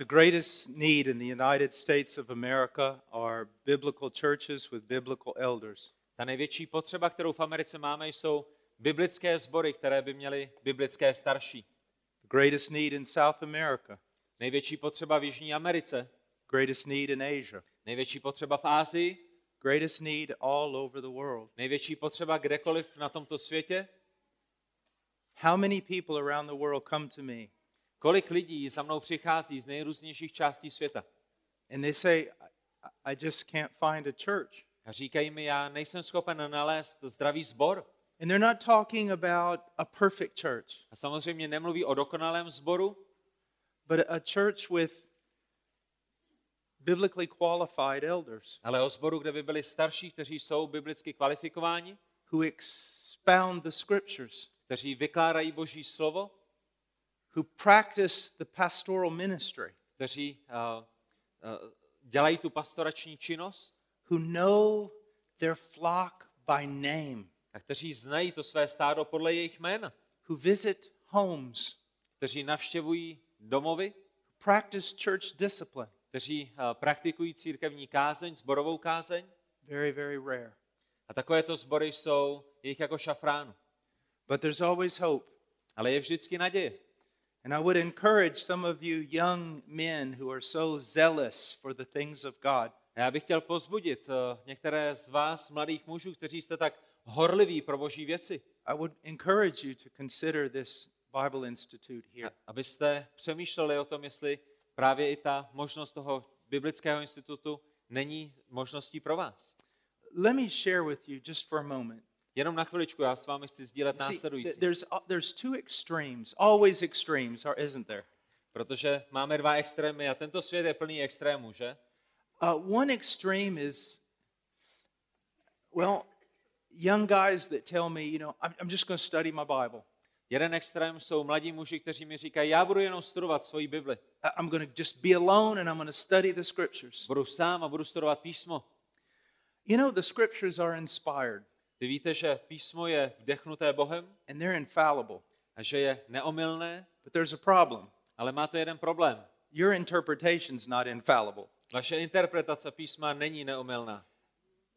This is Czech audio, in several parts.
The greatest need in the United States of America are biblical churches with biblical elders. Ta největší potřeba, kterou v Americe máme, jsou biblické sbory, které by měly biblické starší. The greatest need in South America, Největší potřeba v Jižní Americe, greatest need in Asia, největší potřeba v Ázii, greatest need all over the world. největší potřeba kdekoliv na tomto světě. How many people around the world come to me Kolik lidí za mnou přichází z nejrůznějších částí světa and they say, I, just can't find a church? a říkají mi, já nejsem schopen nalézt zdravý sbor. And they're not talking about a perfect church, A samozřejmě nemluví o dokonalém sboru, but a church with biblically qualified elders ale o sboru, kde by byli starší, kteří jsou biblicky kvalifikováni, who expound the scriptures, kteří vykládají Boží slovo, who practice the pastoral ministry, kteří uh, uh, dělají tu pastorační činnost who know their flock by name, a kteří znají to své stádo podle jejich jména, who visit homes, kteří navštěvují domovy, practice church discipline. kteří uh, praktikují církevní kázeň, zborovou kázeň. Very, very rare. A takovéto sbory jsou jejich jako šafránu. But there's always hope. Ale je vždycky naděje. And I would encourage some of you young men who are so zealous for the things of God A já bych chtěl pozbudit uh, některé z vás, mladých mužů, kteří jste tak horliví pro boží věci, I would encourage you to consider this Bible Institute here. abyste přemýšleli o tom, jestli právě i ta možnost toho biblického institutu není možností pro vás. Let me share with you just for a moment. Jenom na chviličku, já s vámi chci sdílet následující, there's, uh, there's two extremes, always extremes, isn't there? protože máme dva extrémy a tento svět je plný extrémů, že? Uh, one extreme is, well, young guys that tell me, you know, I'm, I'm just going to study my Bible. Jeden extrém jsou mladí muži, kteří mi říkají, já budu jenom studovat svoji Bibli. I'm going to just be alone and I'm going to study the scriptures. Budu sám a budu studovat písmo. You know, the scriptures are inspired Vy víte, že písmo je vdechnuté Bohem and they're infallible, a že je neomylné, but there's a problem. ale má to jeden problém. Your interpretation's not infallible. Vaše interpretace písma není neomylná.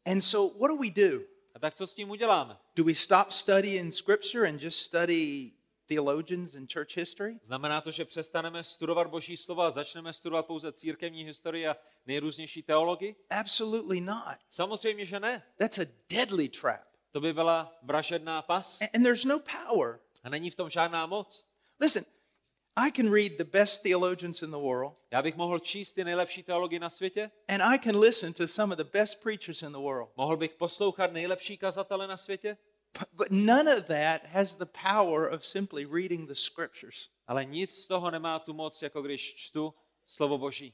And so, what do we do? A tak co s tím uděláme? Do we stop studying scripture and just study theologians and church history? Znamená to, že přestaneme studovat Boží slova a začneme studovat pouze církevní historii a nejrůznější teologii? Absolutely not. Samozřejmě, že ne. That's a deadly trap. To by byla vražedná pas A- And there's no power. a není v tom žádná moc. Listen, I can read the best theologians in the world, Já bych mohl číst ty nejlepší teologii na světě, and I can listen to some of the best preachers in the world. mohl bych poslouchat nejlepší kazatele na světě, But none of that has the power of simply reading the scriptures. ale nic z toho nemá tu moc, jako když čtu slovo Boží.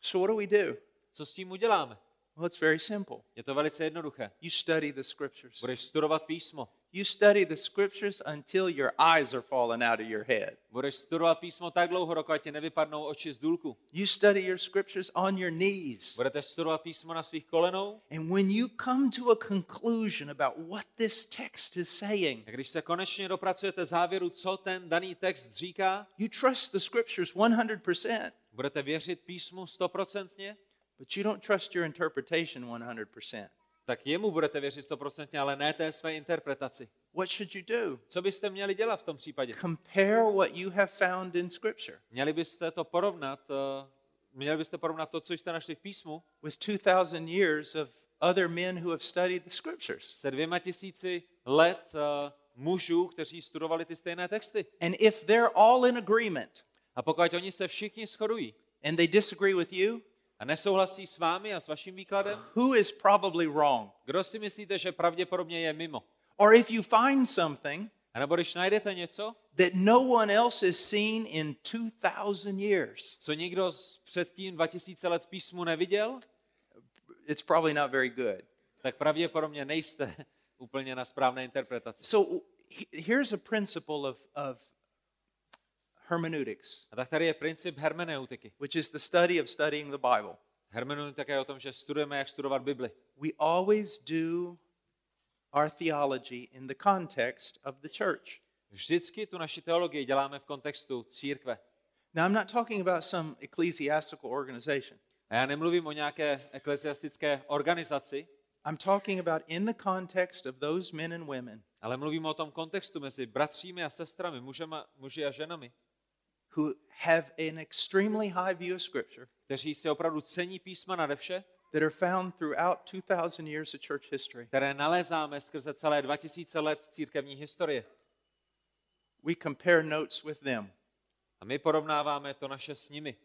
So, what do we do? Co s tím uděláme? Well, it's very simple. Je to velice jednoduché. You study the scriptures. Budeš studovat písmo. You study the scriptures until your eyes are falling out of your head. Budeš studovat písmo tak dlouho, dokud ti nevypadnou oči z důlku. You study your scriptures on your knees. Budete studovat písmo na svých kolenou And when you come to a conclusion about what this text is saying, a když se konečně dopracujete závěru, co ten daný text říká, you trust the scriptures 100%, budete věřit písmu stoprocentně, but you don't trust your interpretation 100%. tak jemu budete věřit stoprocentně, ale ne té své interpretaci. What should you do? Co byste měli dělat v tom případě? Compare what you have found in scripture Měli byste to porovnat, eh, měli byste porovnat to, co jste našli v písmu, with 2,000 years of other men who have studied the scriptures. se dvěma tisíci let eh, mužů, kteří studovali ty stejné texty. And if they're all in agreement A pokud oni se všichni shodují and they disagree with you, a nesouhlasí s vámi a s vaším výkladem, who is probably wrong? kdo si myslíte, že pravděpodobně je mimo? Or if you find something A nebo když najdete něco, that no one else has seen in 2,000 years, co nikdo z předtím 2000 let písmu neviděl, it's probably not very good. tak pravděpodobně nejste úplně na správné interpretaci. So he- here's a principle of, of hermeneutics, A tak tady je princip hermeneutiky. which is the study of studying the Bible. Hermeneutika je o tom, že studujeme, jak studovat Bibli. We always do our theology in the context of the church. Vždycky tu naši teologii děláme v kontextu církve. Now, I'm not talking about some ecclesiastical organization. A já nemluvím o nějaké ekleziastické organizaci, I'm talking about in the context of those men and women ale mluvím o tom kontextu mezi bratřími a sestrami, mužema, muži a ženami, who have an extremely high view of Scripture kteří si opravdu cení písma nade vše, that are found throughout 2,000 years of church history. které nalézáme skrze celé 2000 let církevní historie. We compare notes with them. A my porovnáváme to naše s nimi.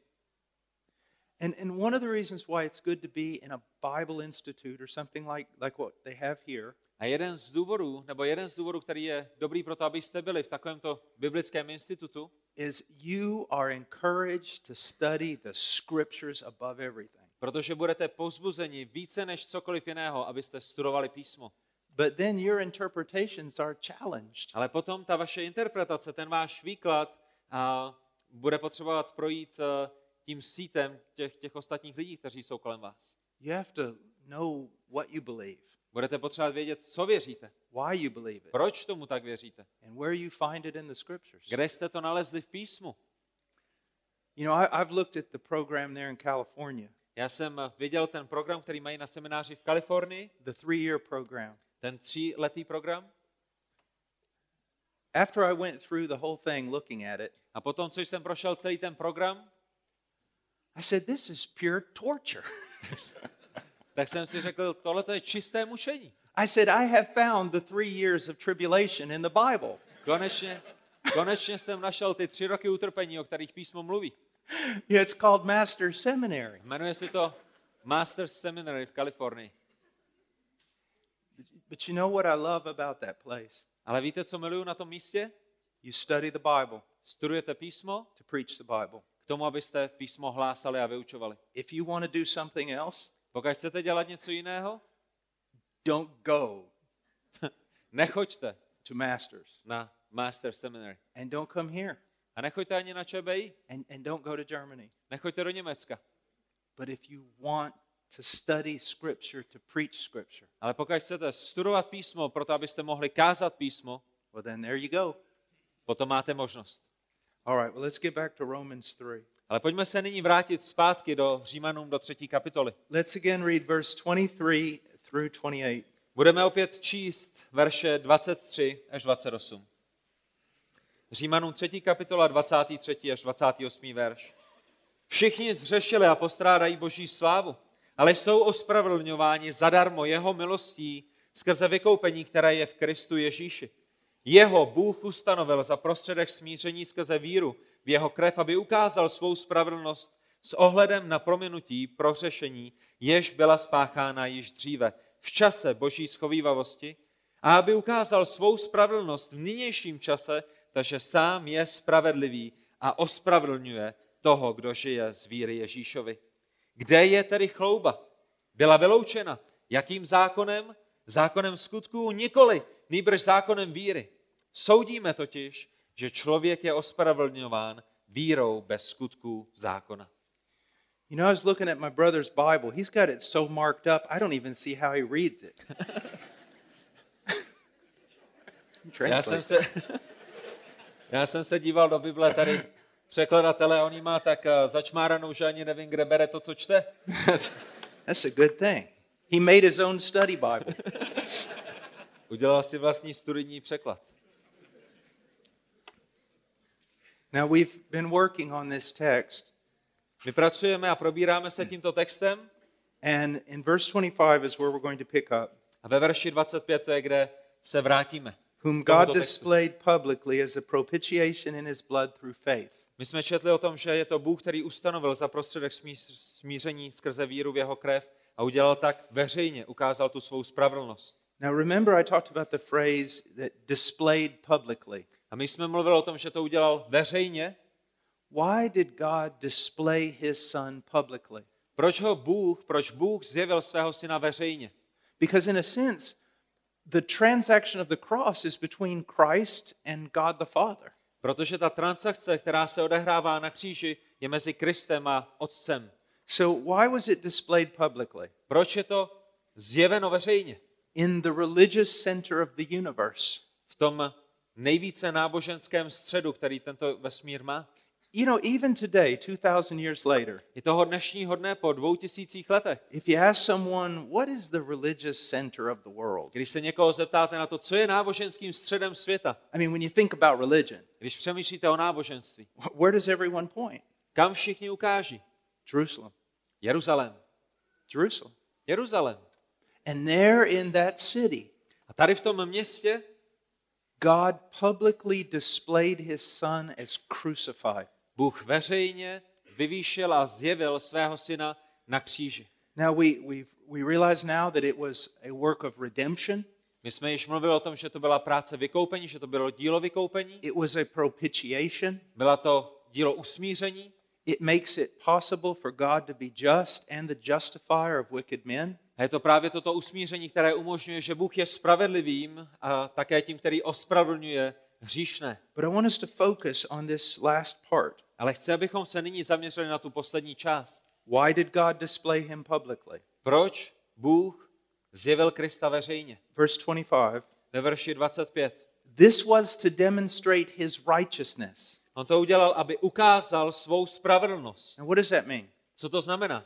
And, and one of the reasons why it's good to be in a Bible institute or something like, like what they have here A jeden z důvodů, nebo jeden z důvodů, který je dobrý pro to, abyste byli v takovémto biblickém institutu, is you are encouraged to study the scriptures above everything. protože budete povzbuzeni více než cokoliv jiného, abyste studovali písmo. But then your interpretations are challenged. Ale potom ta vaše interpretace, ten váš výklad a bude potřebovat projít eh, tím sítem těch, těch ostatních lidí, kteří jsou kolem vás. You have to know what you believe, Budete potřebovat vědět, co věříte, why you believe it, proč tomu tak věříte, and where you find it in the scriptures. kde jste to nalezli v písmu. You know, I, I've looked at the program there in California, Já jsem viděl ten program, který mají na semináři v Kalifornii, the three year program. ten tříletý program. After I went through the whole thing looking at it, A potom, co jsem prošel celý ten program, I said, This is pure torture. tak jsem si řekl, tohle je čisté mučení. I said, I have found the three years of tribulation in the Bible. Konečně, konečně jsem našel ty tři roky utrpení, o kterých písmo mluví. Yeah, it's called Master's Seminary. Jmenuje se to Masters Seminary v Kalifornii. But you know what I love about that place? Ale víte, co miluju na tom místě? You study the Bible Studujete písmo to preach the Bible. k tomu, abyste písmo hlásali a vyučovali. If you want to do something else, Pokud chcete dělat něco jiného, don't go nechoďte to Masters na Master Seminary. and don't come here A nechoďte ani na ČBI, and, and don't go to Germany. nechoďte do Německa. But if you want to study Scripture, to preach Scripture, Ale pokud chcete studovat písmo, proto abyste mohli kázat písmo, well, then there you go. potom máte možnost. All right, well, let's get back to Romans 3. Ale pojďme se nyní vrátit zpátky do Římanům do třetí kapitoly. Let's again read verse 23 through 28. Budeme opět číst verše 23 až 28. Římanům 3. kapitola 23. až 28. verš. Všichni zřešili a postrádají boží slávu, ale jsou ospravedlňováni zadarmo jeho milostí skrze vykoupení, které je v Kristu Ježíši. Jeho Bůh ustanovil za prostředek smíření skrze víru v jeho krev, aby ukázal svou spravedlnost s ohledem na prominutí pro řešení, jež byla spáchána již dříve v čase boží schovývavosti a aby ukázal svou spravedlnost v nynějším čase, takže sám je spravedlivý a ospravedlňuje toho, kdo žije z víry Ježíšovi. Kde je tedy chlouba? Byla vyloučena. Jakým zákonem? Zákonem skutků? Nikoli, nýbrž zákonem víry. Soudíme totiž, že člověk je ospravedlňován vírou bez skutků zákona. You know, I was looking at my brother's Bible. He's got it so marked up, I don't even see how he reads it. Já jsem, se, já jsem se díval do Bible tady překladatele a on ji má tak eh, začmáranou, že ani nevím, kde bere to, co čte. That's, that's a good thing. He made his own study Bible. Udělal si vlastní studijní překlad. Now, we've been working on this text, My pracujeme a probíráme se tímto textem and in verse 25 is where we're going to pick up. a ve verši 25 to je, kde se vrátíme. Whom God displayed publicly as a propitiation in his blood through faith. My jsme četli o tom, že je to Bůh, který ustanovil za prostředek smí- smíření skrze víru v jeho krev a udělal tak veřejně, ukázal tu svou spravedlnost. Now, remember, I talked about the phrase that displayed publicly. A my jsme mluvili o tom, že to udělal veřejně. Why did God display his son publicly? Proč ho Bůh, proč Bůh zjevil svého syna veřejně? Because, in a sense, the transaction of the cross is between Christ and God the Father. Protože ta transakce, která se odehrává na kříži, je mezi Kristem a Otcem. So, why was it displayed publicly? Proč je to zjeveno veřejně? In the religious center of the universe, V tom nejvíce náboženském středu, který tento vesmír má. You know, even today, 2,000 years later, I toho dnešního dne po dvou tisících letech, if you ask someone, what is the religious center of the world? když se někoho zeptáte na to, co je náboženským středem světa, I mean, when you think about religion, když přemýšlíte o náboženství, where does everyone point? kam všichni ukáží? Jerusalem. Jeruzalém. Jerusalem. Jeruzalém. And there in that city, A tady v tom městě God publicly displayed his son as crucified. Bůh veřejně vyvýšil a zjevil svého syna na kříži. Now we, we, we realize now that it was a work of redemption. My jsme již mluvili o tom, že to byla práce vykoupení, že to bylo dílo vykoupení, It was a propitiation. byla to dílo usmíření, It makes it possible for God to be just and the justifier of wicked men. A je to právě toto usmíření, které umožňuje, že Bůh je spravedlivým a také tím, který ospravedlňuje hříšné. But I want us to focus on this last part. Ale chci, abychom se nyní zaměřili na tu poslední část. Why did God display him publicly? Proč Bůh zjevil Krista veřejně? Verse 25 Ve verši 25. This was to demonstrate his righteousness. On to udělal, aby ukázal svou spravedlnost. And what does that mean? Co to znamená?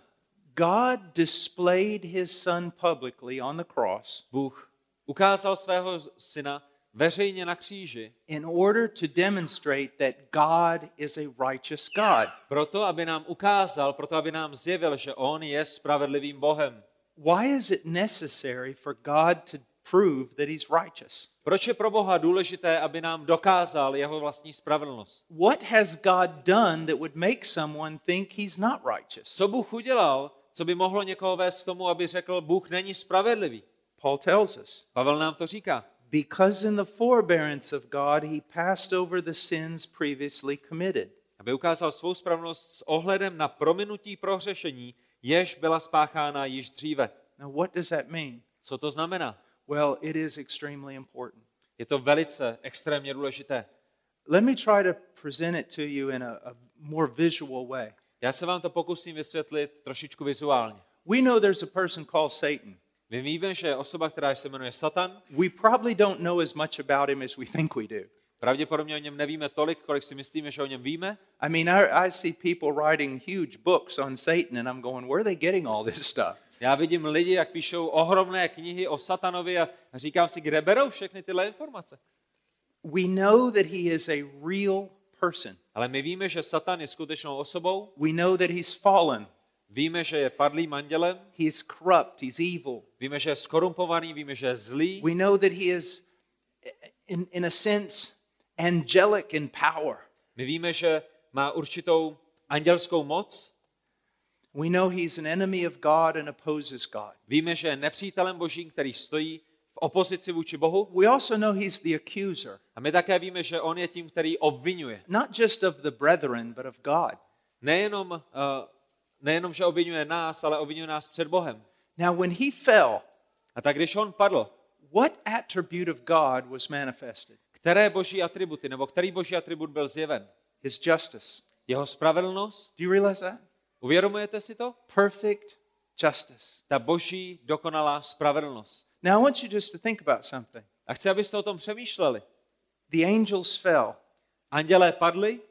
God displayed his son publicly on the cross Bůh ukázal svého syna veřejně na kříži, in order to demonstrate that God is a righteous God. proto, aby nám ukázal, proto, aby nám zjevil, že On je spravedlivým Bohem. Why is it necessary for God to prove that he's righteous? Proč je pro Boha důležité, aby nám dokázal jeho vlastní spravedlnost? What has God done that would make someone think he's not righteous? Co Bůh udělal, co by mohlo někoho vést k tomu, aby řekl, Bůh není spravedlivý? Paul tells us. Pavel nám to říká. Because in the forbearance of God he passed over the sins previously committed. Aby ukázal svou spravedlnost s ohledem na prominutí prohřešení, jež byla spáchána již dříve. Now, what does that mean? Co to znamená? Well, it is extremely important. Je to velice extrémně důležité. Let me try to present it to you in a, a more visual way. Já se vám to pokusím vysvětlit trošičku vizuálně. We know there's a person called Satan. My víme, že je osoba, která se jmenuje Satan. We probably don't know as much about him as we think we do. Pravděpodobně o něm nevíme tolik, kolik si myslíme, že o něm víme. I mean, I, I see people writing huge books on Satan, and I'm going, where are they getting all this stuff? Já vidím lidi, jak píšou ohromné knihy o satanovi a říkám si, kde berou všechny tyhle informace. We know that he is a real person. Ale my víme, že Satan je skutečnou osobou, We know that he's fallen. víme, že je padlým andělem, He's corrupt. He's evil. víme, že je skorumpovaný, víme, že je zlý, We know that he is, in, in a sense, angelic in power. my víme, že má určitou andělskou moc, We know he's an enemy of God and opposes God. víme, že je nepřítelem božím, který stojí v opozici vůči Bohu We also know he's the accuser, a my také víme, že on je tím, který obvinuje. not just of the brethren, but of God. Nejenom, uh, nejenom, že obvinuje nás, ale obvinuje nás před Bohem. Now, when he fell, A tak když on padl, what attribute of God was manifested? které boží atributy, nebo který boží atribut byl zjeven? His justice. Jeho spravedlnost? Do you realize that? Uvědomujete si to? Perfect justice. Ta boží dokonalá spravedlnost. Now, I want you just to think about something. A chci, abyste o tom přemýšleli. The angels fell. Andělé padli,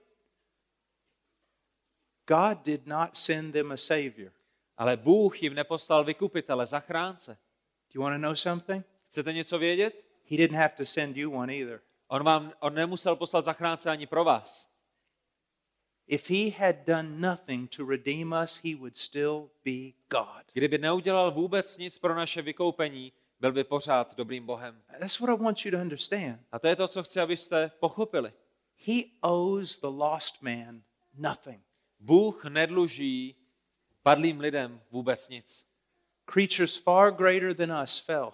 God did not send them a savior. ale Bůh jim neposlal vykupitele, zachránce. Do you want to know something? Chcete něco vědět? He didn't have to send you one either. On vám on nemusel poslat zachránce ani pro vás. If he had done nothing to redeem us, he would still be God. Kdyby neudělal vůbec nic pro naše vykoupení, byl by pořád dobrým Bohem. That's what I want you to understand. A to je to, co chci, abyste pochopili. He owes the lost man nothing. Bůh nedluží padlým lidem vůbec nic. Creatures far greater than us fell.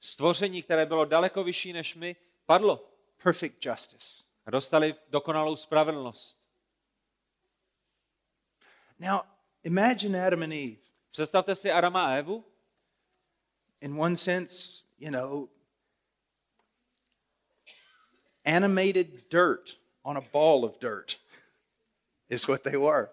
Stvoření, které bylo daleko vyšší než my, padlo Perfect justice. a dostali dokonalou spravedlnost. Now, imagine Adam and Eve. Představte si Adama a Evu. In one sense, you know, animated dirt on a ball of dirt is what they were.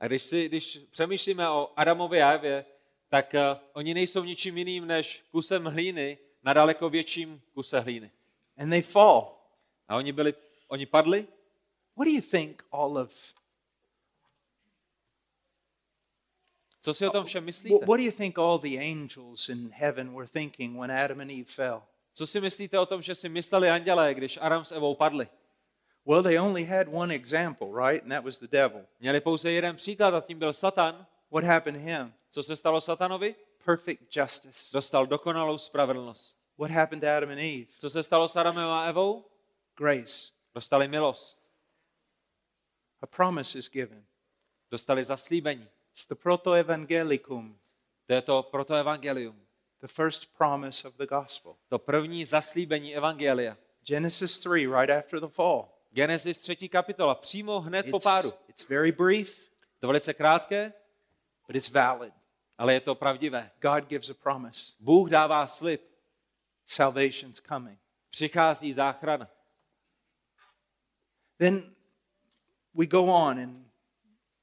A když, si, když přemýšlíme o Adamovi a Evě, tak uh, oni nejsou ničím jiným než kusem hlíny na daleko větším kuse hlíny. And they fall. A oni, byli, oni padli, What do you think all of Co si o tom všem myslíte? what, do you think all the angels in heaven were thinking when Adam and Eve fell? Co si myslíte o tom, že si mysleli andělé, když Aram s Evou padli? Well, they only had one example, right? And that was the devil. Měli pouze jeden příklad a tím byl Satan. What happened to him? Co se stalo Satanovi? Perfect justice. Dostal dokonalou spravedlnost. What happened to Adam and Eve? Co se stalo s Adamem a Evou? Grace. Dostali milost. A promise is given. Dostali zaslíbení. It's the protoevangelicum, To je to protoevangelium. the first promise of the gospel. To první zaslíbení evangelia. Genesis 3, right after the fall. Genesis 3. kapitola, přímo hned po It's, pádu. it's very brief, To velice krátké, but it's valid. ale je to pravdivé. God gives a promise. Bůh dává slib. Salvation's coming. Přichází záchrana. Then we go on and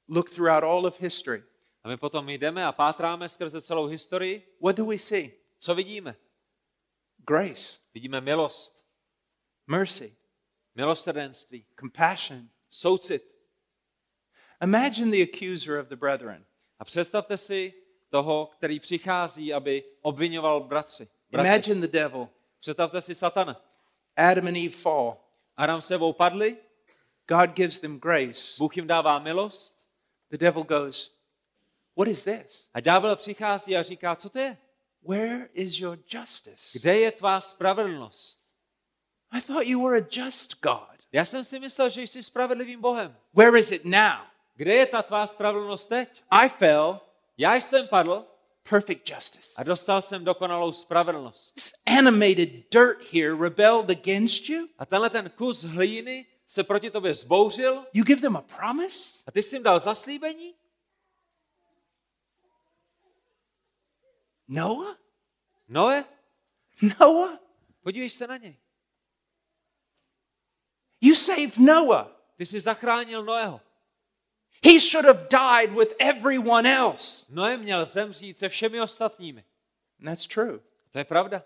look throughout all of history. A my potom jdeme a pátráme skrze celou historii. What do we see? Co vidíme? Grace, Vidíme milost, mercy, milosrdenství, compassion. soucit. Imagine the accuser of the brethren. A představte si toho, který přichází, aby obvinoval bratři. bratry. Imagine the devil. Představte si satana. Adam and Eve fall. Adam s sebou padli, God gives them grace. Bůh jim dává milost The devil goes, What is this? a ďábel přichází a říká, co to je? Where is your justice? Kde je tvá spravedlnost? I thought you were a just God. Já jsem si myslel, že jsi spravedlivým Bohem. Where is it now? Kde je ta tvá spravedlnost teď? I fell, Já jsem padl perfect justice. a dostal jsem dokonalou spravedlnost. This animated dirt here rebelled against you. A tenhle ten kus hlíny se proti tobě zbouřil You give them a promise? a ty jsi jim dal zaslíbení? Noah? Noe, Noah? podívej se na něj. You saved Noah. Ty jsi zachránil Noého. He should have died with everyone else. Noé měl zemřít se všemi ostatními. And that's true. To je pravda.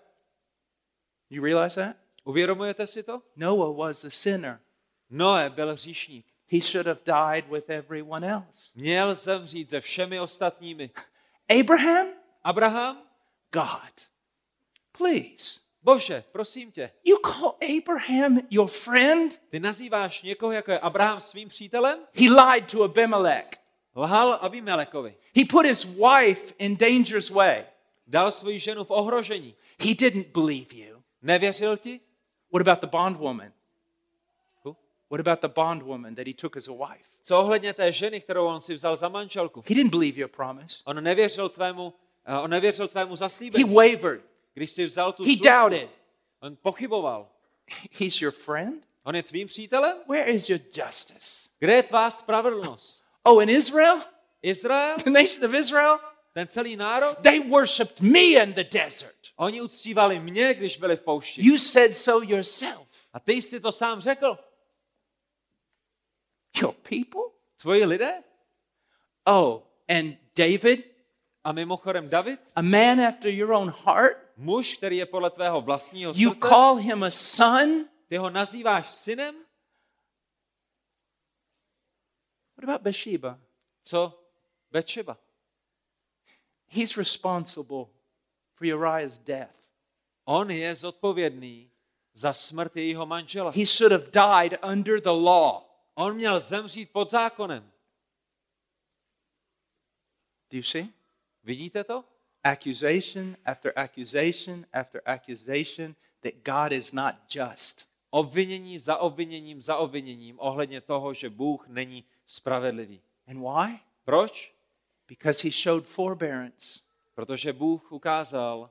You realize that? Uvědomujete si to? Noah was a sinner. Noé byl hříšník. He should have died with everyone else. Měl zemřít se všemi ostatními. Abraham? Abraham? God. Please. Bože, prosím tě, You call Abraham your friend? ty nazýváš někoho, jako je Abraham svým přítelem? He lied to Abimelech. Lhal Abimelekovi. He put his wife in danger's way. Dal svoji ženu v ohrožení. He didn't believe you. Nevěřil ti? What about the bondwoman? What about the bondwoman that he took as a wife? Co ohledně té ženy, kterou on si vzal za manželku? He didn't believe your promise. On nevěřil tvému, eh, on nevěřil tvému He zaslíbení. wavered. Když jsi vzal tu He službu, doubted. on pochyboval. He's your friend? On je tvým přítelem? Where is your justice? Kde je tvá spravedlnost? Oh, in Israel? Izrael, The nation of Israel? ten celý národ, They worshiped me in the desert. oni uctívali mě, když byli v poušti. You said so yourself. A ty jsi to sám řekl. Your people? Tvoji lidé? Oh, and David, A mimochodem David, a man after your own heart? muž, který je podle tvého vlastního You srdce, call him a son? ty ho nazýváš synem? What about Bathsheba? Co Betšeba? He's responsible for Uriah's death. On je zodpovědný za smrt jejího manžela. He should have died under the law. On měl zemřít pod zákonem. Do you see? Vidíte to? Accusation after accusation after accusation that God is not just. Obvinění za obviněním za obviněním ohledně toho, že Bůh není spravedlivý. And why? Proč? Because he showed forbearance. Protože Bůh ukázal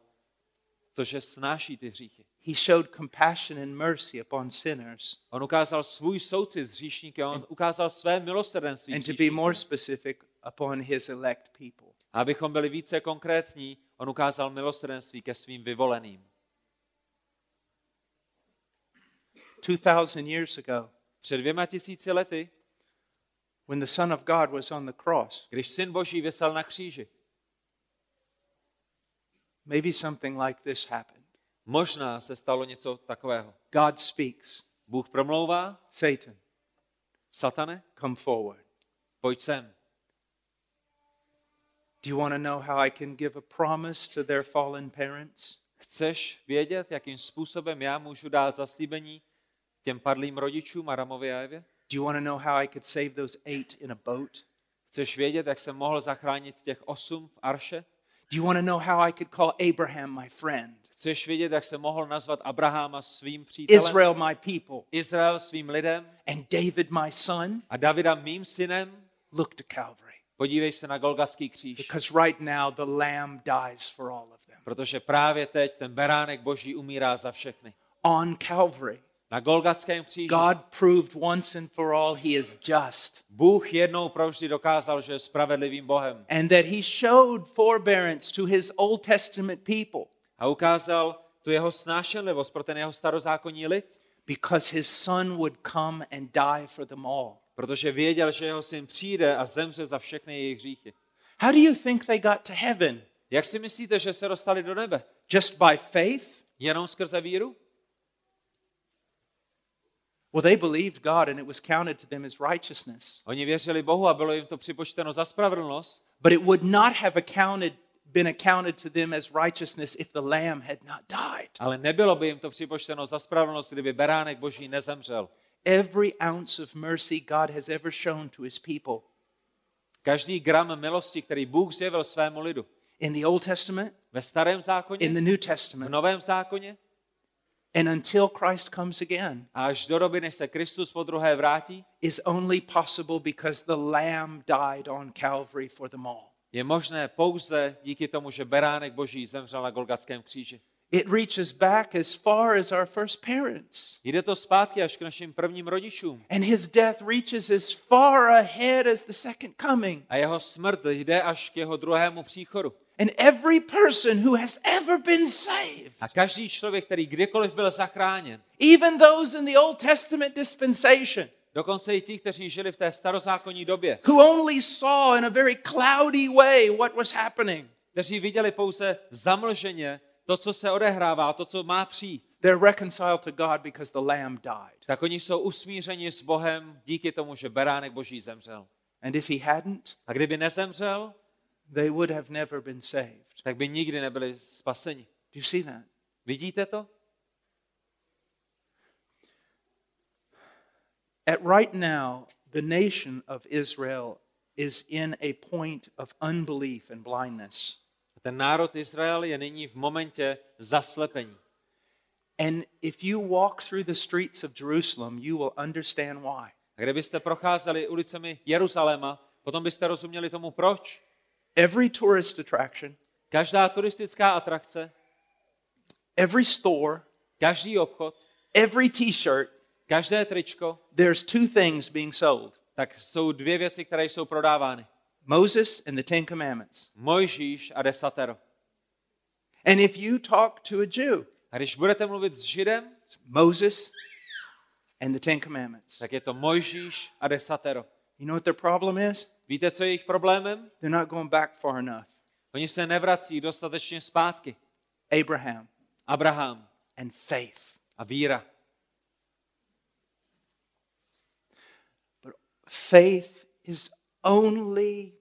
to, že snáší ty hříchy. He showed compassion and mercy upon sinners. On ukázal svůj soucit s hříšníky, on ukázal své milosrdenství. And to be more specific, upon his elect people. A abychom byli více konkrétní, on ukázal milosrdenství ke svým vyvoleným. 2,000 years ago, Před dvěma tisíci lety, when the Son of God was on the cross, když syn Boží vysel na kříži, maybe something like this happened. Možná se stalo něco takového. God speaks, Bůh promlouvá, Satan, Satane, come forward. pojď sem. Do you want to know how I can give a promise to their fallen parents? Chceš vědět, jakým způsobem já můžu dát zaslíbení těm padlým rodičům Aramovi a Evě? Do you want to know how I could save those eight in a boat? Chceš vědět, jak jsem mohl zachránit těch osm v Arše? Do you want to know how I could call Abraham my friend, Chceš vědět, jak jsem mohl nazvat Abraháma svým přítelem? Israel my people, Izrael svým lidem and David my son? a Davida mým synem? Look to Calvary. Podívej se na Golgatský kříž, Because right now the Lamb dies for all of them. protože právě teď ten beránek boží umírá za všechny. On Calvary, Na Golgatském kříži God proved once and for all he is just, Bůh jednou provždy dokázal, že je spravedlivým Bohem and that he showed forbearance to his Old Testament people a ukázal tu jeho snášenlivost pro ten jeho starozákonní lid, because his son would come and die for them all. protože věděl, že jeho syn přijde a zemře za všechny jejich hříchy. How do you think they got to heaven? Jak si myslíte, že se dostali do nebe? Just by faith? Jenom skrze víru? Well, they believed God and it was counted to them as righteousness. Oni věřili Bohu a bylo jim to připočteno za spravedlnost, But it would not have accounted, been accounted to them as righteousness if the lamb had not died. ale nebylo by jim to připočteno za spravedlnost, kdyby beránek boží nezemřel. Every ounce of mercy God has ever shown to his people Každý gram milosti, který Bůh zjevil svému lidu in the Old Testament, ve starém in zákoně, the New v Testament, novém zákoně and until Christ comes again, až do doby, než se Kristus po druhé vrátí, is only possible because the lamb died on Calvary for them all. Je možné pouze díky tomu, že beránek boží zemřel na Golgatském kříži. It reaches back as far as our first parents. Jde to zpátky až k našim prvním rodičům. And his death reaches as far ahead as the second coming. A jeho smrt jde až k jeho druhému příchodu. And every person who has ever been saved, A každý člověk, který kdykoliv byl zachráněn, even those in the Old Testament dispensation, dokonce i ti, kteří žili v té starozákonní době, who only saw in a very cloudy way what was happening, kteří viděli pouze zamlženě to, co se odehrává, to, co má přijít, they're reconciled to God because the Lamb died. tak oni jsou usmířeni s Bohem díky tomu, že beránek boží zemřel. And if he hadn't, A kdyby nezemřel, they would have never been saved. tak by nikdy nebyli spaseni. Do you see that? Vidíte to? At right now, the nation of Israel is in a point of unbelief and blindness. Ten národ Izrael je nyní v momentě zaslepení. And if you walk through the streets of Jerusalem, you will understand why. A kdybyste procházeli ulicemi Jeruzaléma, potom byste rozuměli tomu, proč. Every tourist attraction, Každá turistická atrakce, every store, každý obchod, every t shirt, každé tričko, there's two things being sold tak jsou dvě věci, které jsou prodávány. Moses and the Ten Commandments. Mojžíš a desatero. And if you talk to a Jew, A když budete mluvit s Židem, Moses and the Ten Commandments. tak je to Mojžíš a desatero. You know what their problem is? Víte, co je jejich problémem? They're not going back far enough. Oni se nevrací dostatečně zpátky. Abraham Abraham and faith. a víra. Faith is only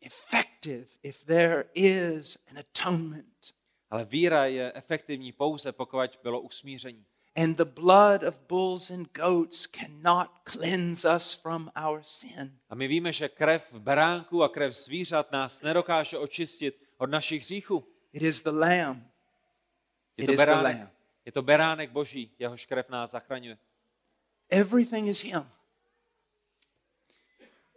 effective if there is an atonement. Ale víra je efektivní pouze, pokud bylo usmíření. And the blood of bulls and goats cannot cleanse us from our sin. A my víme, že krev beránku a krev zvířat nás nedokáže očistit od našich hříchů. It is the Lamb. Je It to is the beránek, Lamb. je to beránek boží, jehož krev nás zachraňuje. Everything is Him.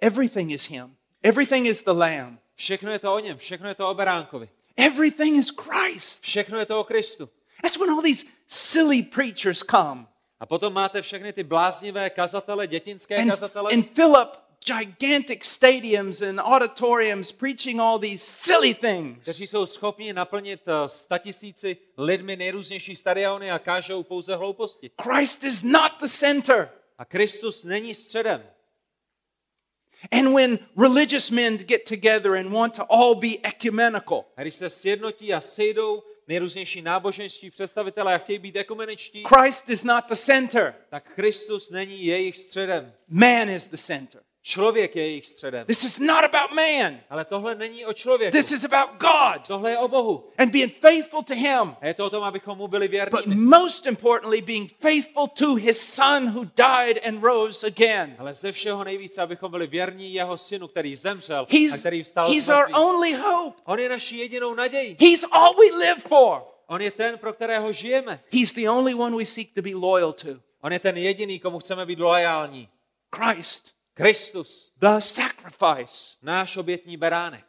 Everything is Him. Everything is the Lamb. Všechno je to o něm, všechno je to o beránkovi. Everything is Christ. Všechno je to o Kristu. That's when all these silly preachers come A potom máte všechny ty bláznivé kazatele, dětinské and, kazatele, and fill up gigantic stadiums and auditoriums preaching all these silly things. kteří jsou schopni naplnit eh, statisíci lidmi nejrůznější stadiony a kážou pouze hlouposti. Christ is not the center. A Kristus není středem. And when religious men get together and want to all be ecumenical, A když se sjednotí a sejdou nejrůznější náboženští představitelé a chtějí být ekumeničtí, Christ is not the center. tak Kristus není jejich středem. Man is the center. Člověk je jejich středem. This is not about man. Ale tohle není o člověku. This is about God Tohle je o Bohu. and being faithful to Him. A je to o tom, abychom mu byli But věrní. most importantly, being faithful to His Son who died and rose again. Ale ze všeho nejvíce, abychom byli věrní jeho synu, který zemřel a He's, který vstal he's our only hope. On je naší jedinou nadějí. He's all we live for. On je ten, pro kterého žijeme. He's the only one we seek to be loyal to. On je ten jediný, komu chceme být loajální. Christ, Kristus, the sacrifice. náš obětní beránek.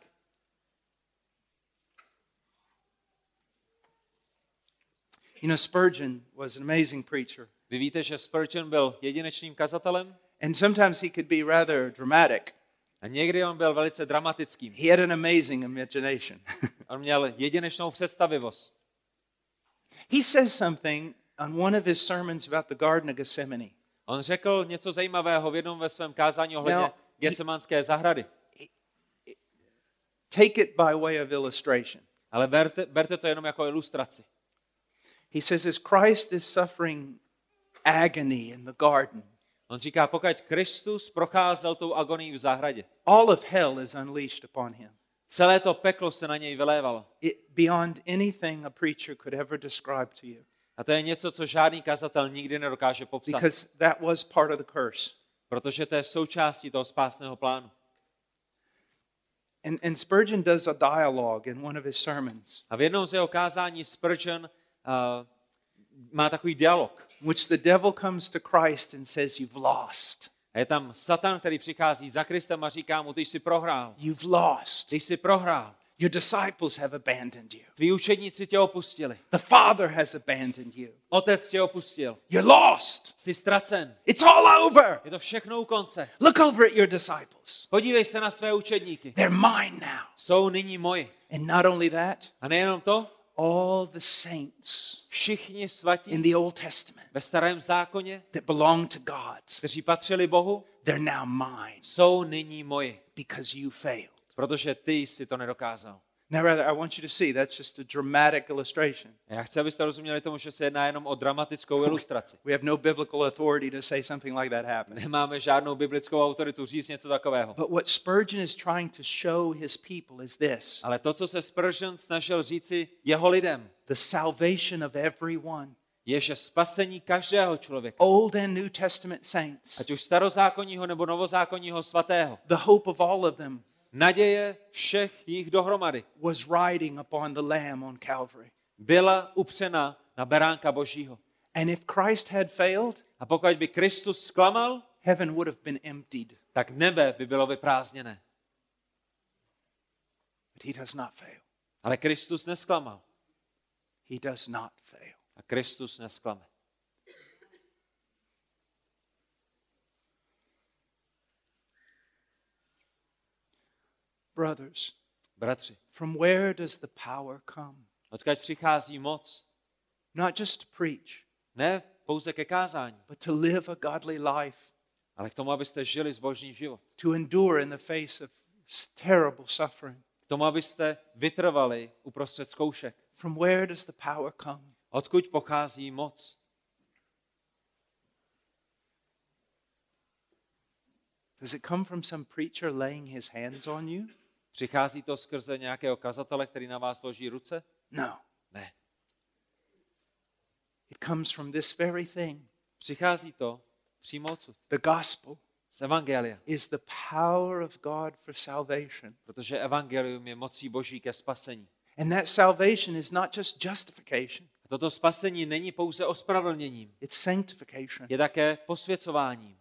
You know, Spurgeon was an amazing preacher. Vy víte, že Spurgeon byl jedinečným kazatelem And sometimes he could be rather dramatic. a někdy on byl velice dramatickým. He had an amazing imagination. On měl jedinečnou představivost. he says something on one of his sermons about the Garden of Gethsemane. On řekl něco zajímavého v jednom ve svém kázání ohledně Getsemanské zahrady. Take it by way of illustration. Ale berte, berte to jenom jako ilustraci. He says, as Christ is suffering agony in the garden, On říká, pokud Kristus procházel tou agonií v zahradě, all of hell is unleashed upon him. celé to peklo se na něj vylévalo. It, beyond anything a preacher could ever describe to you. A to je něco, co žádný kazatel nikdy nedokáže popsat, Because that was part of the curse. protože to je součástí toho spásného plánu. And, and Spurgeon does a dialogue in one of his sermons, A v jednom z jeho kázání Spurgeon uh, má takový dialog. which the devil comes to Christ and says, You've lost. A je tam Satan, který přichází za Kristem a říká mu, ty jsi prohrál. You've lost. Ty jsi prohrál. Your disciples have abandoned you. Tví učedníci tě opustili. The Father has abandoned you. Otec tě opustil. You're lost. Jsi ztracen. It's all over. Je to všechno u konce. Look over at your disciples. Podívej se na své učedníky. They're mine now. Jsou nyní moji. And not only that, A nejenom to, all the saints všichni svatí in the Old Testament ve starém zákoně, that belong to God, kteří patřili Bohu, they're now mine jsou nyní moji. because you failed. Protože ty si to nedokázal. Now, rather, I want you to see that's just a dramatic illustration. Já chci, abyste rozuměli tomu, že se jedná jenom o dramatickou ilustraci. We have no biblical authority to say something like that happened. Nemáme žádnou biblickou autoritu říct něco takového. But what Spurgeon is trying to show his people is this Ale to, co se Spurgeon snažil říci jeho lidem, the salvation of everyone, je, že spasení každého člověka, Old and New Testament saints, ať už starozákonního nebo novozákonního svatého, the hope of all of them naděje všech jich dohromady was riding upon the Lamb on Calvary. byla upřena na beránka Božího. And if Christ had failed, A pokud by Kristus zklamal, heaven would have been emptied. tak nebe by bylo vyprázdněné. But he does not fail. Ale Kristus nesklamal. He does not fail. A Kristus nesklame. Brothers, Bratři, from where does the power come? odkud přichází moc? Not just to preach, Ne pouze ke kázání, but to live a godly life, ale k tomu, abyste žili zbožný život. to endure in the face of terrible suffering. K tomu, abyste vytrvali uprostřed zkoušek. From where does the power come? Odkud pochází moc? Does it come from some preacher laying his hands on you? Přichází to skrze nějakého kazatele, který na vás loží ruce? No. Ne. It comes from this very thing. Přichází to přímo odsud, The gospel z Evangelia. is the power of God for salvation. Protože Evangelium je mocí Boží ke spasení. And that salvation is not just justification, A toto spasení není pouze ospravedlněním, it's sanctification. je také posvěcováním.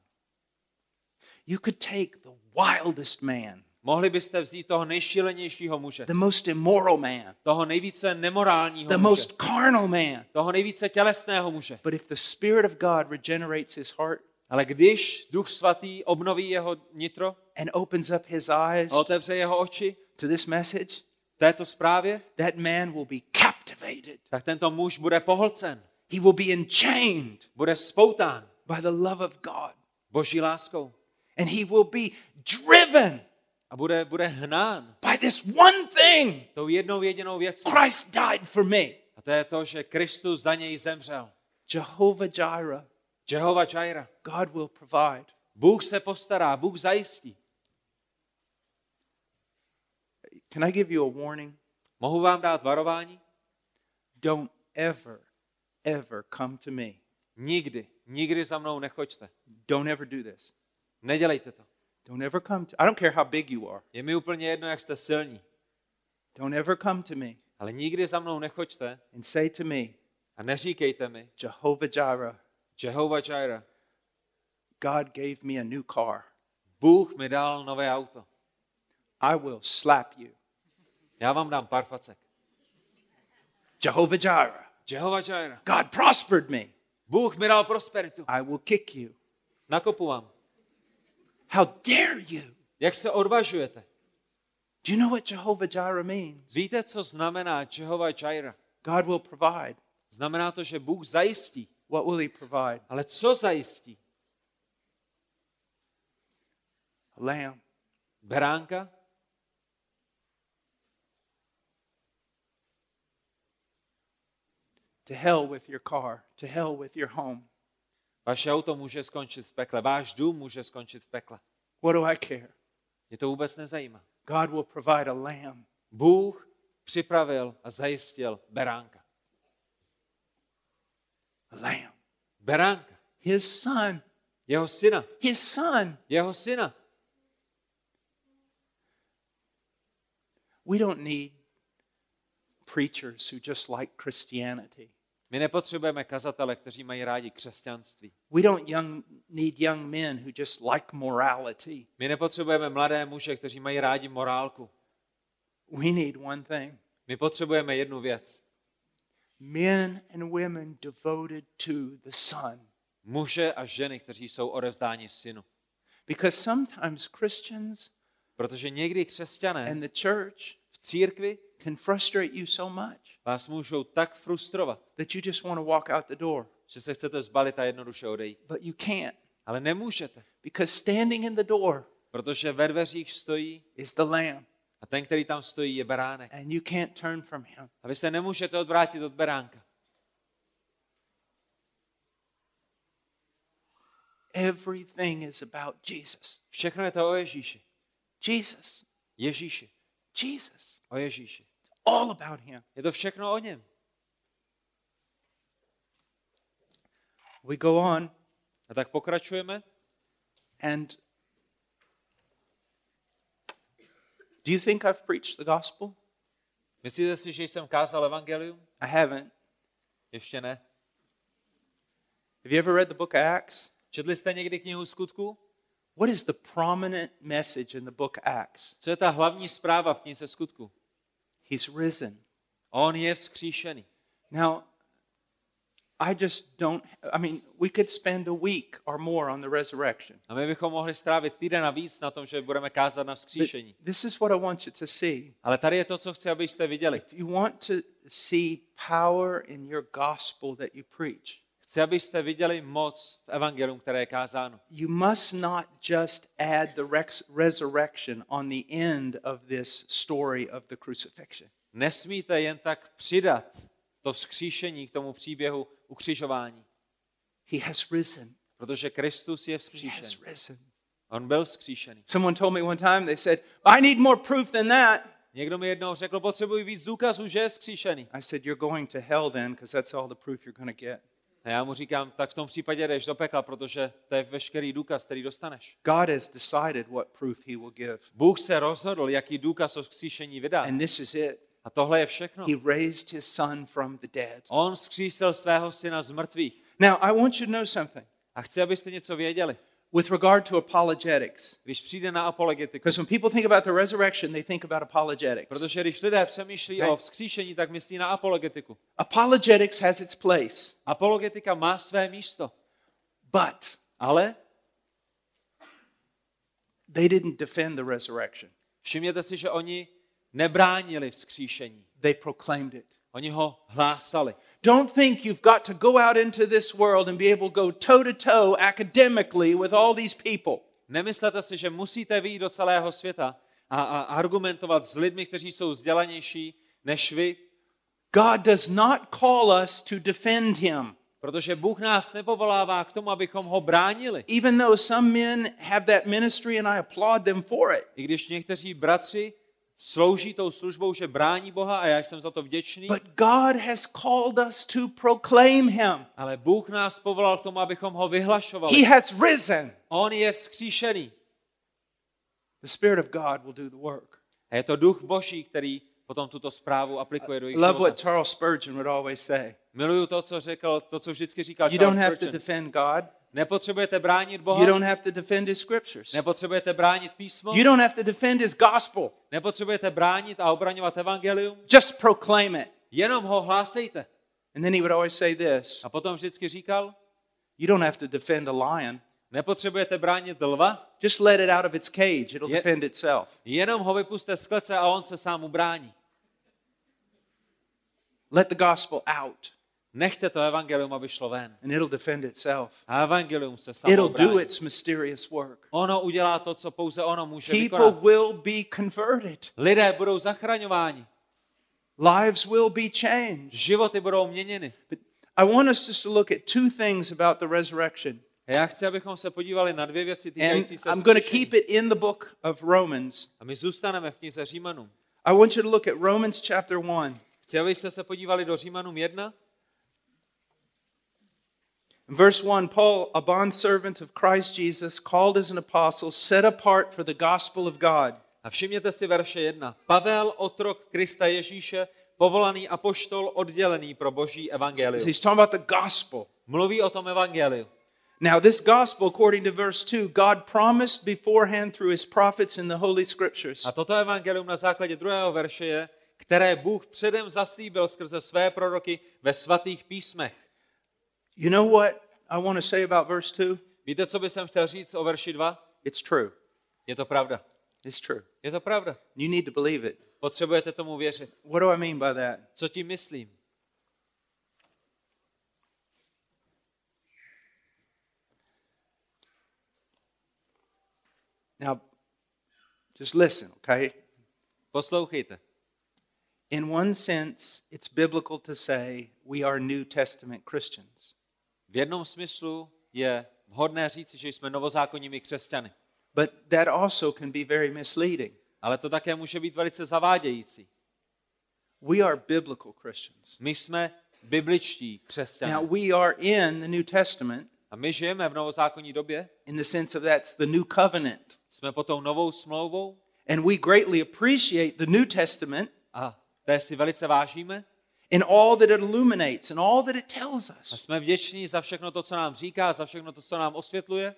You could take the wildest man, Mohli byste vzít toho nejšílenějšího muže, the most immoral man, toho nejvíce nemorálního the muže, most carnal man. toho nejvíce tělesného muže. But if the Spirit of God regenerates his heart Ale když Duch Svatý obnoví jeho nitro and opens up his eyes a otevře jeho oči to this message, této zprávě, that man will be captivated. tak tento muž bude pohlcen, He will be enchained bude spoután by the love of God. Boží láskou And he will be driven a bude, bude hnán by this one thing tou jednou jedinou věcí. Christ died for me. to je to, že Kristus za něj zemřel. Jehovah Jireh, Jehova Jireh. God will provide. Bůh se postará, Bůh zajistí. Can I give you a warning? Mohu vám dát varování? Don't ever, ever come to me. Nikdy, nikdy za mnou nechoďte. Don't ever do this. Nedělejte to. Don't ever come to I don't care how big you are. Je mi úplně jedno, jak jste silní. Don't ever come to me Ale nikdy za mnou nechoďte and say to me, a neříkejte mi, Jehovah Jireh, Jehova Jireh, God gave me a new car. Bůh mi dal nové auto. I will slap you. Já vám dám pár facek. Jehovah Jireh, Jehova Jireh, God prospered me. Bůh mi dal prosperitu. I will kick you. Nakopu vám. How dare you? Jak se odvažujete? Do you know what Jehovah Jireh means? Víte, co znamená Jehova Jireh? God will provide. Znamená to, že Bůh zajistí. What will He provide? Ale co zajistí? A lamb. Beránka? To hell with your car. To hell with your home. Vaše auto může skončit v pekle. Váš dům může skončit v pekle. What do I care? Mě to vůbec nezajímá. God will provide a lamb. Bůh připravil a zajistil beránka. A lamb. Beránka. His son. Jeho syna. His son. Jeho syna. We don't need preachers who just like Christianity. My nepotřebujeme kazatele, kteří mají rádi křesťanství. We don't young, need young men who just like morality. My nepotřebujeme mladé muže, kteří mají rádi morálku. We need one thing My potřebujeme jednu věc. men and women devoted to the Son. Muže a ženy, kteří jsou odevzdáni synu. Because sometimes Christians Protože někdy křesťané and the church v církvi can frustrate you so much vás můžou tak frustrovat, that you just want to walk out the door, že se chcete zbalit a jednoduše odejít. but you can't. Ale nemůžete, Because standing in the door protože ve dveřích stojí is the Lamb, a ten, který tam stojí, je beránek. and you can't turn from Him. A vy se nemůžete odvrátit od beránka. Everything is about Jesus. Všechno je to o Ježíši. Jesus. Ježíši. Jesus. O Ježíši. All about Him. Je to všechno o něm. We go on, A tak pokračujeme. and do you think I've preached the gospel? Myslíte si, že jsem kázal evangelium? I haven't. Ještě ne. Have you ever read the book of Acts? Četli jste někdy knihu skutků? What is the prominent message in the book Acts? Co je ta hlavní zpráva v knize skutku? He's risen. On je vzkříšený. Now, I just don't, I mean, we could spend a week or more on the resurrection. A my bychom mohli strávit týden a víc na tom, že budeme kázat na But vzkříšení. this is what I want you to see. Ale tady je to, co chci, abyste viděli. If you want to see power in your gospel that you preach, Chci, abyste viděli moc v evangelium, které je kázáno. you must not just add the resurrection on the end of this story of the crucifixion. Nesmíte jen tak přidat to vzkříšení k tomu příběhu ukřižování, He has risen. protože Kristus je He vzkříšen. has risen. On byl vzkříšený. Someone told me one time, they said, I need more proof than that. Někdo mi jednou řekl, potřebuji víc důkazů, že je vzkříšený. I said, You're going to hell then, because that's all the proof you're going to get. A já mu říkám, tak v tom případě jdeš do pekla, protože to je veškerý důkaz, který dostaneš. God has decided what proof he will give. Bůh se rozhodl, jaký důkaz o vzkříšení vydá. And this is it. A tohle je všechno. He raised his son from the dead. On vzkřísil svého syna z mrtvých. Now, I want you to know something A chci, abyste něco věděli. With regard to apologetics. Když přijde na apologetiku, Because when people think about the resurrection, they think about apologetics. protože když lidé přemýšlí Okay. o vzkříšení, tak myslí na apologetiku. Apologetics has its place, Apologetika má své místo, but ale they didn't defend the resurrection. všimněte si, že oni nebránili vzkříšení. They proclaimed it. Oni ho hlásali. Don't think you've got to go out into this world and be able to go toe to toe academically with all these people. Nemyslete si, že musíte vyjít do celého světa a, a argumentovat s lidmi, kteří jsou vzdělanější než vy. God does not call us to defend him. Protože Bůh nás nepovolává k tomu, abychom ho bránili. Even though some men have that ministry and I applaud them for it. I když někteří bratři slouží tou službou, že brání Boha a já jsem za to vděčný, But God has called us to proclaim him. ale Bůh nás povolal k tomu, abychom ho vyhlašovali. He has risen. On je vzkříšený. The Spirit of God will do the work. A je to duch Boží, který potom tuto zprávu aplikuje do jejich Love what života. Charles Spurgeon would always say. Miluju to, co řekl, to, co vždycky říkal You Charles don't have to Spurgeon. defend God. Nepotřebujete bránit You Boha, don't have to defend his scriptures. nepotřebujete bránit písmo, You don't have to defend his gospel. nepotřebujete bránit a obraňovat evangelium, Just proclaim it. jenom ho hlásejte. And then he would always say this A potom vždycky říkal, You don't have to defend a lion. nepotřebujete bránit lva, Just let it out of its cage, it'll Je- defend itself. jenom ho vypuste z klece a on se sám ubrání. Let the gospel out, Nechte to evangelium, aby šlo ven. and it'll defend itself. A evangelium se samo It'll do its mysterious work. Ono udělá to, co pouze ono může People vykonat. will be converted, Lidé budou zachraňováni. lives will be changed. Životy budou měněny. But I want us just to look at two things about the resurrection. Já chci, abychom se podívali na dvě věci týkající se I'm going to keep it in the book of Romans. A my zůstaneme v knize Římanům. I want you to look at Romans chapter 1. Chci, abyste se podívali do Římanům 1. In verse 1, Paul, a bondservant of Christ Jesus, called as an apostle, set apart for the gospel of God. A všimněte si verše 1. Pavel, otrok Krista Ježíše, povolaný apoštol, oddělený pro boží So evangelium. he's talking about the gospel. Mluví o tom evangeliu. Now, this gospel, according to verse 2, God promised beforehand through his prophets in the Holy Scriptures. A toto evangelium na základě druhého verše je, které Bůh předem zaslíbil skrze své proroky ve svatých písmech. You know what I want to say about verse 2? Víte, co by jsem chtěl říct o verši 2? It's true. Je to pravda. It's true. Je to pravda. You need to believe it. Potřebujete tomu věřit. What do I mean by that? Co tím myslím? Now, just listen, okay? Poslouchejte. In one sense, it's biblical to say we are New Testament Christians. V jednom smyslu je vhodné říci, že jsme novozákonními křesťany. But that also can be very misleading. Ale to také může být velice zavádějící. We are biblical Christians. My jsme bibličtí Now, křesťané. we are in the New Testament A my žijeme v novozákonní době, in the sense of that's the new covenant. jsme pod tou novou smlouvou And we greatly appreciate the New Testament a té si velice vážíme in all that it illuminates and all that it tells a us. jsme vděční za všechno to, co nám říká, za všechno to, co nám osvětluje,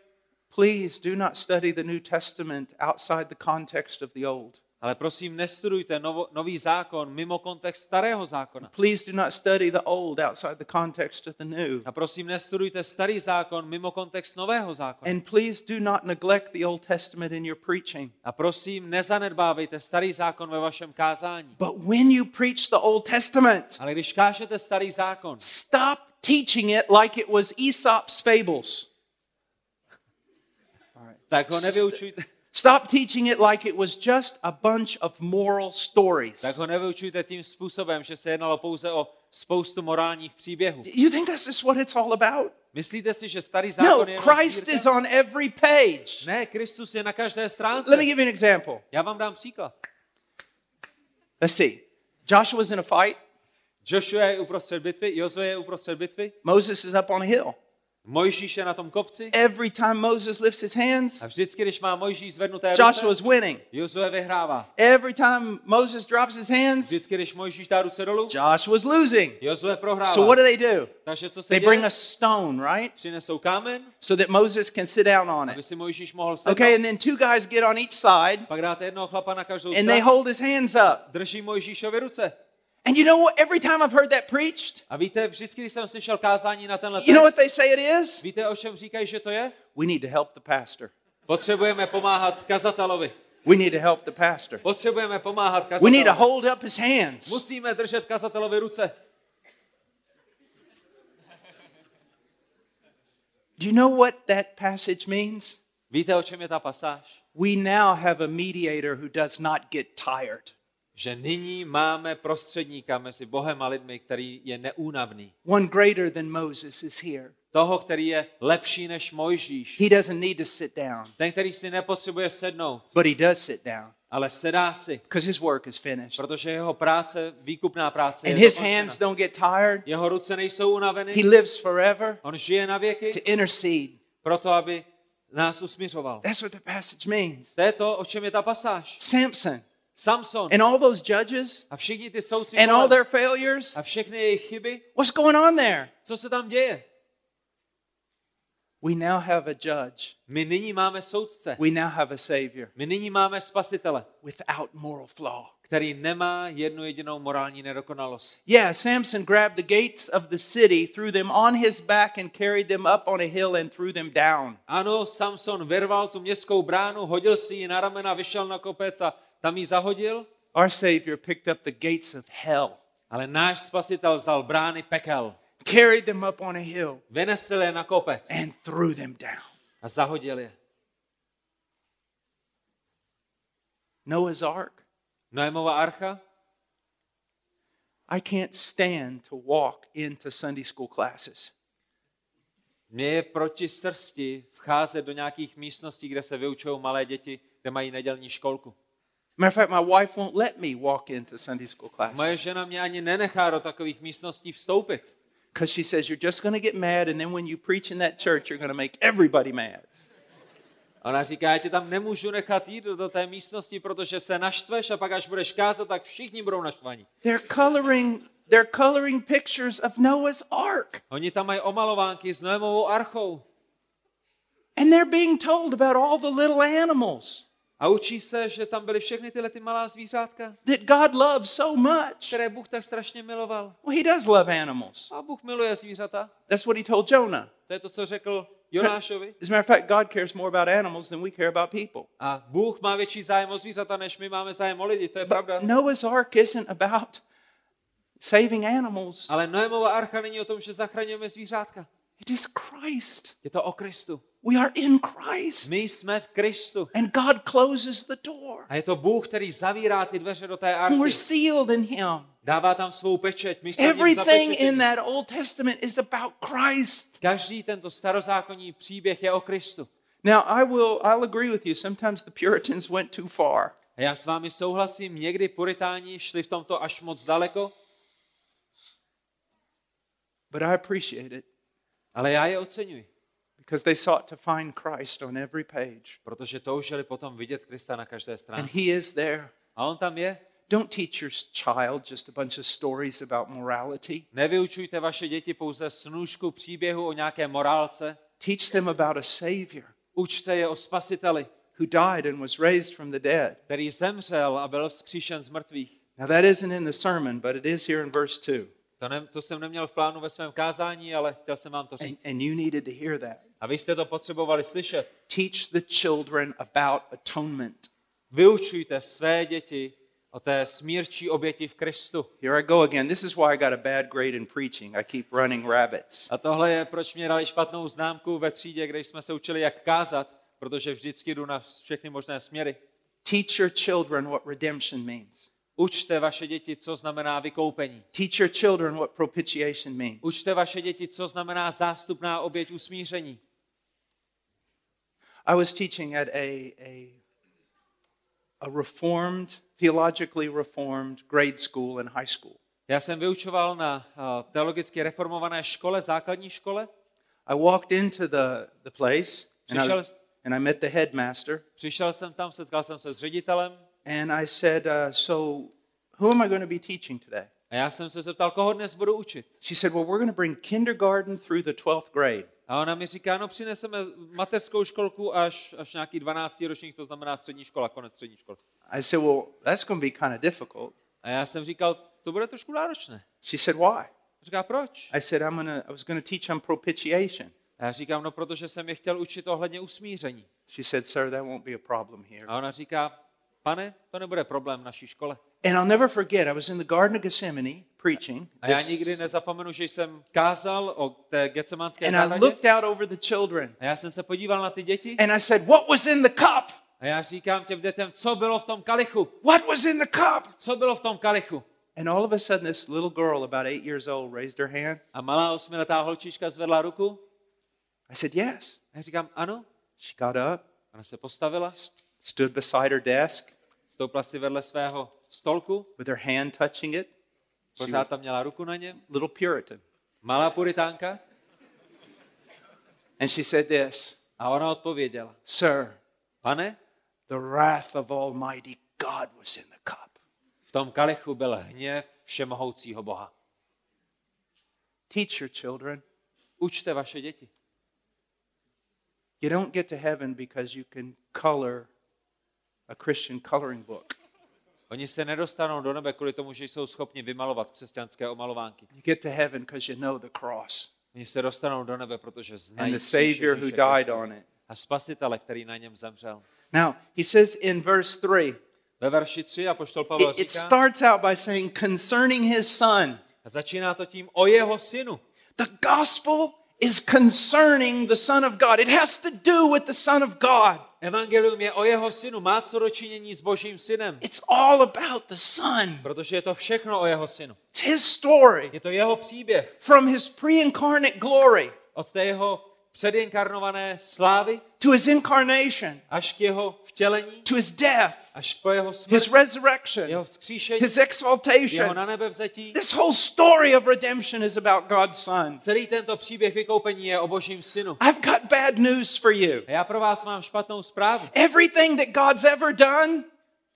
Please do not study the New Testament outside the context of the Old. Ale prosím, nestudujte novo, nový zákon mimo kontext starého zákona. Please do not study the Old outside the context of the New. A prosím, nestudujte starý zákon mimo kontext nového zákona. And please do not neglect the Old Testament in your preaching. A prosím, nezanedbávejte starý zákon ve vašem kázání. But when you preach the Old Testament, Ale když kážete starý zákon, stop teaching it like it was Aesop's fables. tak ho nevyučujte, Stop teaching it like it was just a bunch of moral stories. tak ho nevyučujte tím způsobem, že se jednalo pouze o spoustu morálních příběhů. You think this is what it's all about? Myslíte si, že starý No, zákon je jenom Christ is on every page. Ne, Kristus je na každé stránce. Let me give you an example. Já vám dám příklad. Let's see. Joshua's in a fight. Joshua je uprostřed bitvy, Jozue je uprostřed bitvy, Moses is up on a hill. Mojžíš je na tom kopci Every time Moses lifts his hands, a vždycky, když má Mojžíš zvednuté ruce, Joshua's winning. Jozue vyhrává. Every time Moses drops his hands, Vždycky, když Mojžíš dá ruce dolů, Joshua's losing. Jozue prohrává. So what do they do? Takže co se They děje? bring a stone, right? Přinesou kámen, So that Moses can sit down on aby it. si Mojžíš mohl sednout. Okay, and then two guys get on each side Pak dáte jednoho chlapa na každou and they stranu, hold his hands up. drží Mojžíšovi ruce. And you know what? Every time I've heard that preached, A víte, vždycky, když jsem slyšel kázání na tenhle you know what text, they say it is? víte, o čem říkají, že to je? We need to help the pastor. Potřebujeme pomáhat kazatelovi. We need to help the pastor. Potřebujeme pomáhat We need to kazatelovi. hold up his hands. Musíme držet kazatelovi ruce. Do you know what that passage means? Víte, o čem je ta pasáž? We now have a mediator who does not get tired. Že nyní máme prostředníka mezi Bohem a lidmi, který je neúnavný. One greater than Moses is here. Toho, který je lepší než Mojžíš. He doesn't need to sit down, Ten, který si nepotřebuje sednout, but he does sit down ale sedá si, because his work is finished. protože jeho práce, výkupná práce And je his dokončena. hands don't get tired. Jeho ruce nejsou unaveny, He lives forever on žije na to věky, intercede. proto aby nás usmiřoval. That's what the passage means. To je to, o čem je ta pasáž. Samson Samson and all those judges a všichni ty soudci and all their failures. a všechny jejich chyby, What's going on there? co se tam děje? We now have a judge. My nyní máme soudce, We now have a savior my nyní máme spasitele, without moral flaw. který nemá jednu jedinou morální nedokonalost. Yeah, Samson grabbed the gates of the city, threw them on his back, and carried them up on a hill and threw them down. Ano, Samson vyrval tu městskou bránu, hodil si ji na ramena, vyšel na kopec a tam ji zahodil, Our Savior picked up the gates of hell, ale náš spasitel vzal brány pekel, carried them up on a hill, vynesl je na kopec and threw them down. a zahodil je. Noah's Ark. Noémova archa? I can't stand to walk into Sunday school classes. Mně je proti srsti vcházet do nějakých místností, kde se vyučují malé děti, kde mají nedělní školku. Matter of fact, my wife won't let me walk into Sunday school classes Moje žena mě ani nenechá do takových místností vstoupit. because she says you're just going to get mad, and then when you preach in that church, you're going to make everybody mad. Ona říká, já tě tam nemůžu nechat jít do té místnosti, protože se naštveš a pak až budeš kázat, tak všichni budou naštvaní. They're coloring. They're coloring pictures of Noah's Ark, Oni tam mají omalovánky s Noémovou archou and they're being told about all the little animals a učí se, že tam byly všechny tyhle ty malá zvířátka, that God loves so much. které Bůh tak strašně miloval. Well, He does love animals. A Bůh miluje zvířata. That's what He told Jonah. To je to, co řekl Jonášovi. As a matter of fact, God cares more about animals than we care about people. A Bůh má větší zájem o zvířata, než my máme zájem o lidi, to je pravda. Noah's Ark isn't about saving animals, Ale Noémova archa není o tom, že zachraňujeme zvířátka. it is Christ. Je to o Kristu. We are in Christ. My jsme v Kristu. And God closes the door. A je to Bůh, který zavírá ty dveře do té And we're sealed in Him. Dává tam svou pečeť. My jsme Everything in that Old Testament is about Christ. Každý tento starozákonní příběh je o Kristu. Now, I will, I'll agree with you. Sometimes the Puritans went too far. A já s vámi souhlasím, někdy puritáni šli v tomto až moc daleko, But I appreciate it ale já je oceňuji, because they sought to find Christ on every page. protože toužili potom vidět Krista na každé And stránce. He is there. A on tam je. Don't teach your child just a bunch of stories about morality. Nevyučujte vaše děti pouze snůžku příběhu o nějaké morálce. Teach them about a Savior Učte je o spasiteli, who died and was raised from the dead. který zemřel a byl vzkříšen z mrtvých. Now, that isn't in the sermon, but it is here in verse 2. To, ne, to jsem neměl v plánu ve svém kázání, ale chtěl jsem vám to And, říct. and you needed to hear that. A vy jste to potřebovali slyšet. Teach the children about atonement. Vyučujte své děti o té smírčí oběti v Kristu. Here I go again. This is why I got a bad grade in preaching. I keep running rabbits. A tohle je, proč mě dali špatnou známku ve třídě, kde jsme se učili, jak kázat, protože vždycky jdu na všechny možné směry. Teach your children what redemption means. Učte vaše děti, co znamená vykoupení. Teach your children what propitiation means. Učte vaše děti, co znamená zástupná oběť usmíření. I was teaching at a, a, a reformed, theologically reformed grade school and high school. Já jsem vyučoval na uh, teologicky reformované škole, základní škole. I walked into the, the place and I, and I met the headmaster. přišel jsem tam, setkal jsem se s ředitelem And I said, uh, So, who am I going to be teaching today? a já jsem se zeptal, koho dnes budu učit. She said, Well, we're going to bring kindergarten through the 12th grade. A ona mi říká, no přineseme mateřskou školku až, až nějaký 12 ročník, to znamená střední škola, konec střední školy. I said, Well, that's going to be kind of difficult. A já jsem říkal, to bude trošku náročné. She said, Why? Říká, proč? I said, I'm gonna, I was going to teach on propitiation. A já říkám, no protože jsem je chtěl učit ohledně usmíření. She said, Sir, that won't be a problem here. A ona říká, pane, to nebude problém v naší škole. And I'll never forget, I was in the Garden of Gethsemane preaching. A já nikdy nezapomenu, že jsem kázal o té getsemánské and I looked out over the children A já jsem se podíval na ty děti and I said, What was in the cup? A já říkám těm dětem, co bylo v tom kalichu? What was in the cup? Co bylo v tom kalichu? And all of a sudden, this little girl, about eight years old, raised her hand. A malá osmiletá holčička zvedla ruku. I said, Yes. A já říkám, ano. She got up, Ona se postavila, stood beside her desk stoupla si vedle svého stolku, with her hand touching it. Pořád tam měla ruku na něm. little Puritan. Malá puritánka. And she said this A ona odpověděla, Sir, pane, the wrath of Almighty God was in the cup. v tom kalichu byl hněv všemohoucího Boha. Teach your children. Učte vaše děti. You don't get to heaven because you can color a Christian coloring book. Oni se nedostanou do nebe kvůli tomu, že jsou schopni vymalovat křesťanské omalovánky. You get to heaven because you know the cross Oni se dostanou do nebe, protože and znají the kříž Savior who died on it. a spasitele, který na něm zemřel. Now, he says in verse 3, Ve verši 3 apoštol Pavel it, it říká, starts out by saying concerning his son. a začíná to tím o jeho synu. The gospel is concerning the Son of God. It has to do with the Son of God. Evangelium je o jeho synu, má co dočinění s božím synem, It's all about the Son. protože je to všechno o jeho synu. It's his story. Je to jeho příběh. From his pre incarnate glory. Od té jeho předinkarnované slávy to his incarnation, až k jeho vtělení, to his death, až po jeho his smrt, resurrection, jeho vzkříšení, his jeho exaltation. na nebe vzetí. This whole story of redemption is about God's Son. Celý tento příběh vykoupení je o božím synu. I've got bad news for you. A já pro vás mám špatnou zprávu. Everything that God's ever done,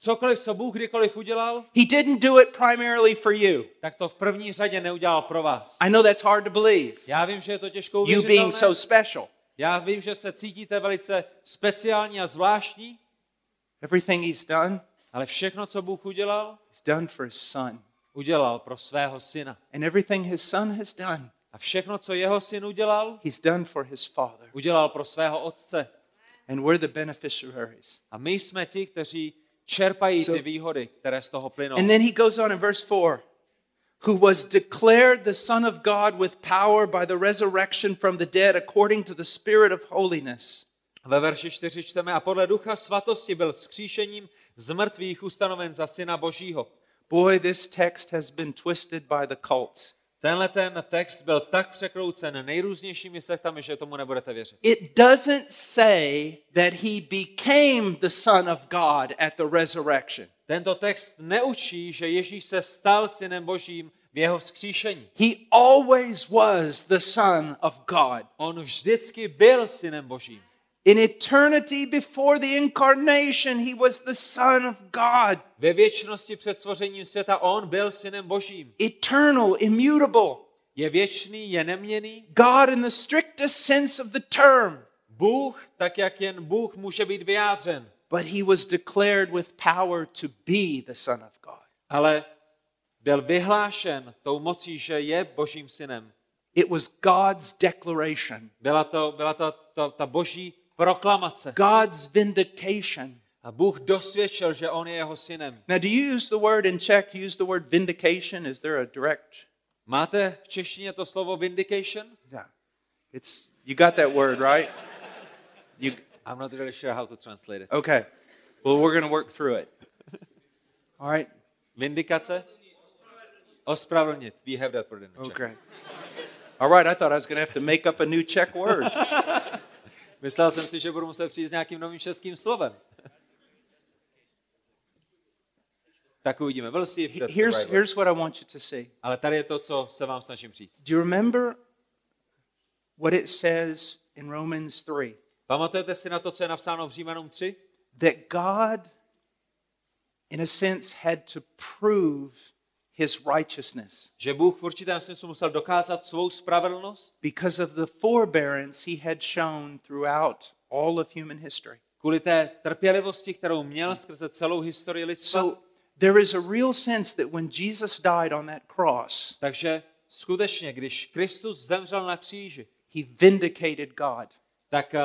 Cokoliv, co Bůh kdykoliv udělal, He didn't do it primarily for you. tak to v první řadě neudělal pro vás. I know that's hard to believe. Já vím, že je to těžko You being so special. Já vím, že se cítíte velice speciální a zvláštní, Everything He's done, ale všechno, co Bůh udělal, He's done for His Son. udělal pro svého syna. And everything His Son has done, A všechno, co jeho syn udělal, He's done for His Father. udělal pro svého otce. And we're the beneficiaries. A my jsme ti, kteří čerpají So- ty výhody, které z toho plynou. And then He goes on in verse 4 who was declared the Son of God with power by the resurrection from the dead according to the Spirit of holiness. Ve verši 4 čteme, a podle ducha svatosti byl skříšením z mrtvých ustanoven za syna božího. Boy, this text has been twisted by the cults. Tenhle ten text byl tak překroucen nejrůznějšími sektami, že tomu nebudete věřit. It doesn't say that he became the Son of God at the resurrection. Tento text neučí, že Ježíš se stal synem božím v jeho vzkříšení. He always was the Son of God. On vždycky byl synem božím. In eternity before the incarnation, he was the Son of God. Ve věčnosti před stvořením světa on byl synem božím. Eternal, immutable. Je věčný, je neměný. God in the strictest sense of the term. Bůh, tak jak jen Bůh může být vyjádřen. But he was declared with power to be the Son of God. Ale byl vyhlášen tou mocí, že je božím synem. It was God's declaration, Byla to, byla to, to ta boží proklamace. God's vindication. A Bůh dosvědčil, že on je jeho synem. Now, do you use the word in Czech? Use the word vindication? Is there a direct? Máte v češtině to slovo vindication? Yeah. It's you got that word, right? You I'm not really sure how to translate it. okay. Well, we're going to work through it. All right. Vindikace? Ospravedlnit. We have that word in the Czech. Okay. All right. I thought I was going to have to make up a new Czech word. Myslel jsem si, že budu muset přijít s nějakým novým českým slovem. tak uvidíme. We'll see if that's the here's right word. here's what I want you to see. Ale tady je to, co se vám snažím říct. Do you remember what it says in Romans 3? Pamatujete si na to, co je napsáno v Římanům 3? That God, in a sense, had to prove his righteousness Že Bůh v určitém smyslu musel dokázat svou spravedlnost because of the forbearance he had shown throughout all of human history. kvůli té trpělivosti, kterou měl skrze celou historii lidstva. So there is a real sense that when Jesus died on that cross, Takže skutečně, když Kristus zemřel na kříži, he vindicated God. tak eh,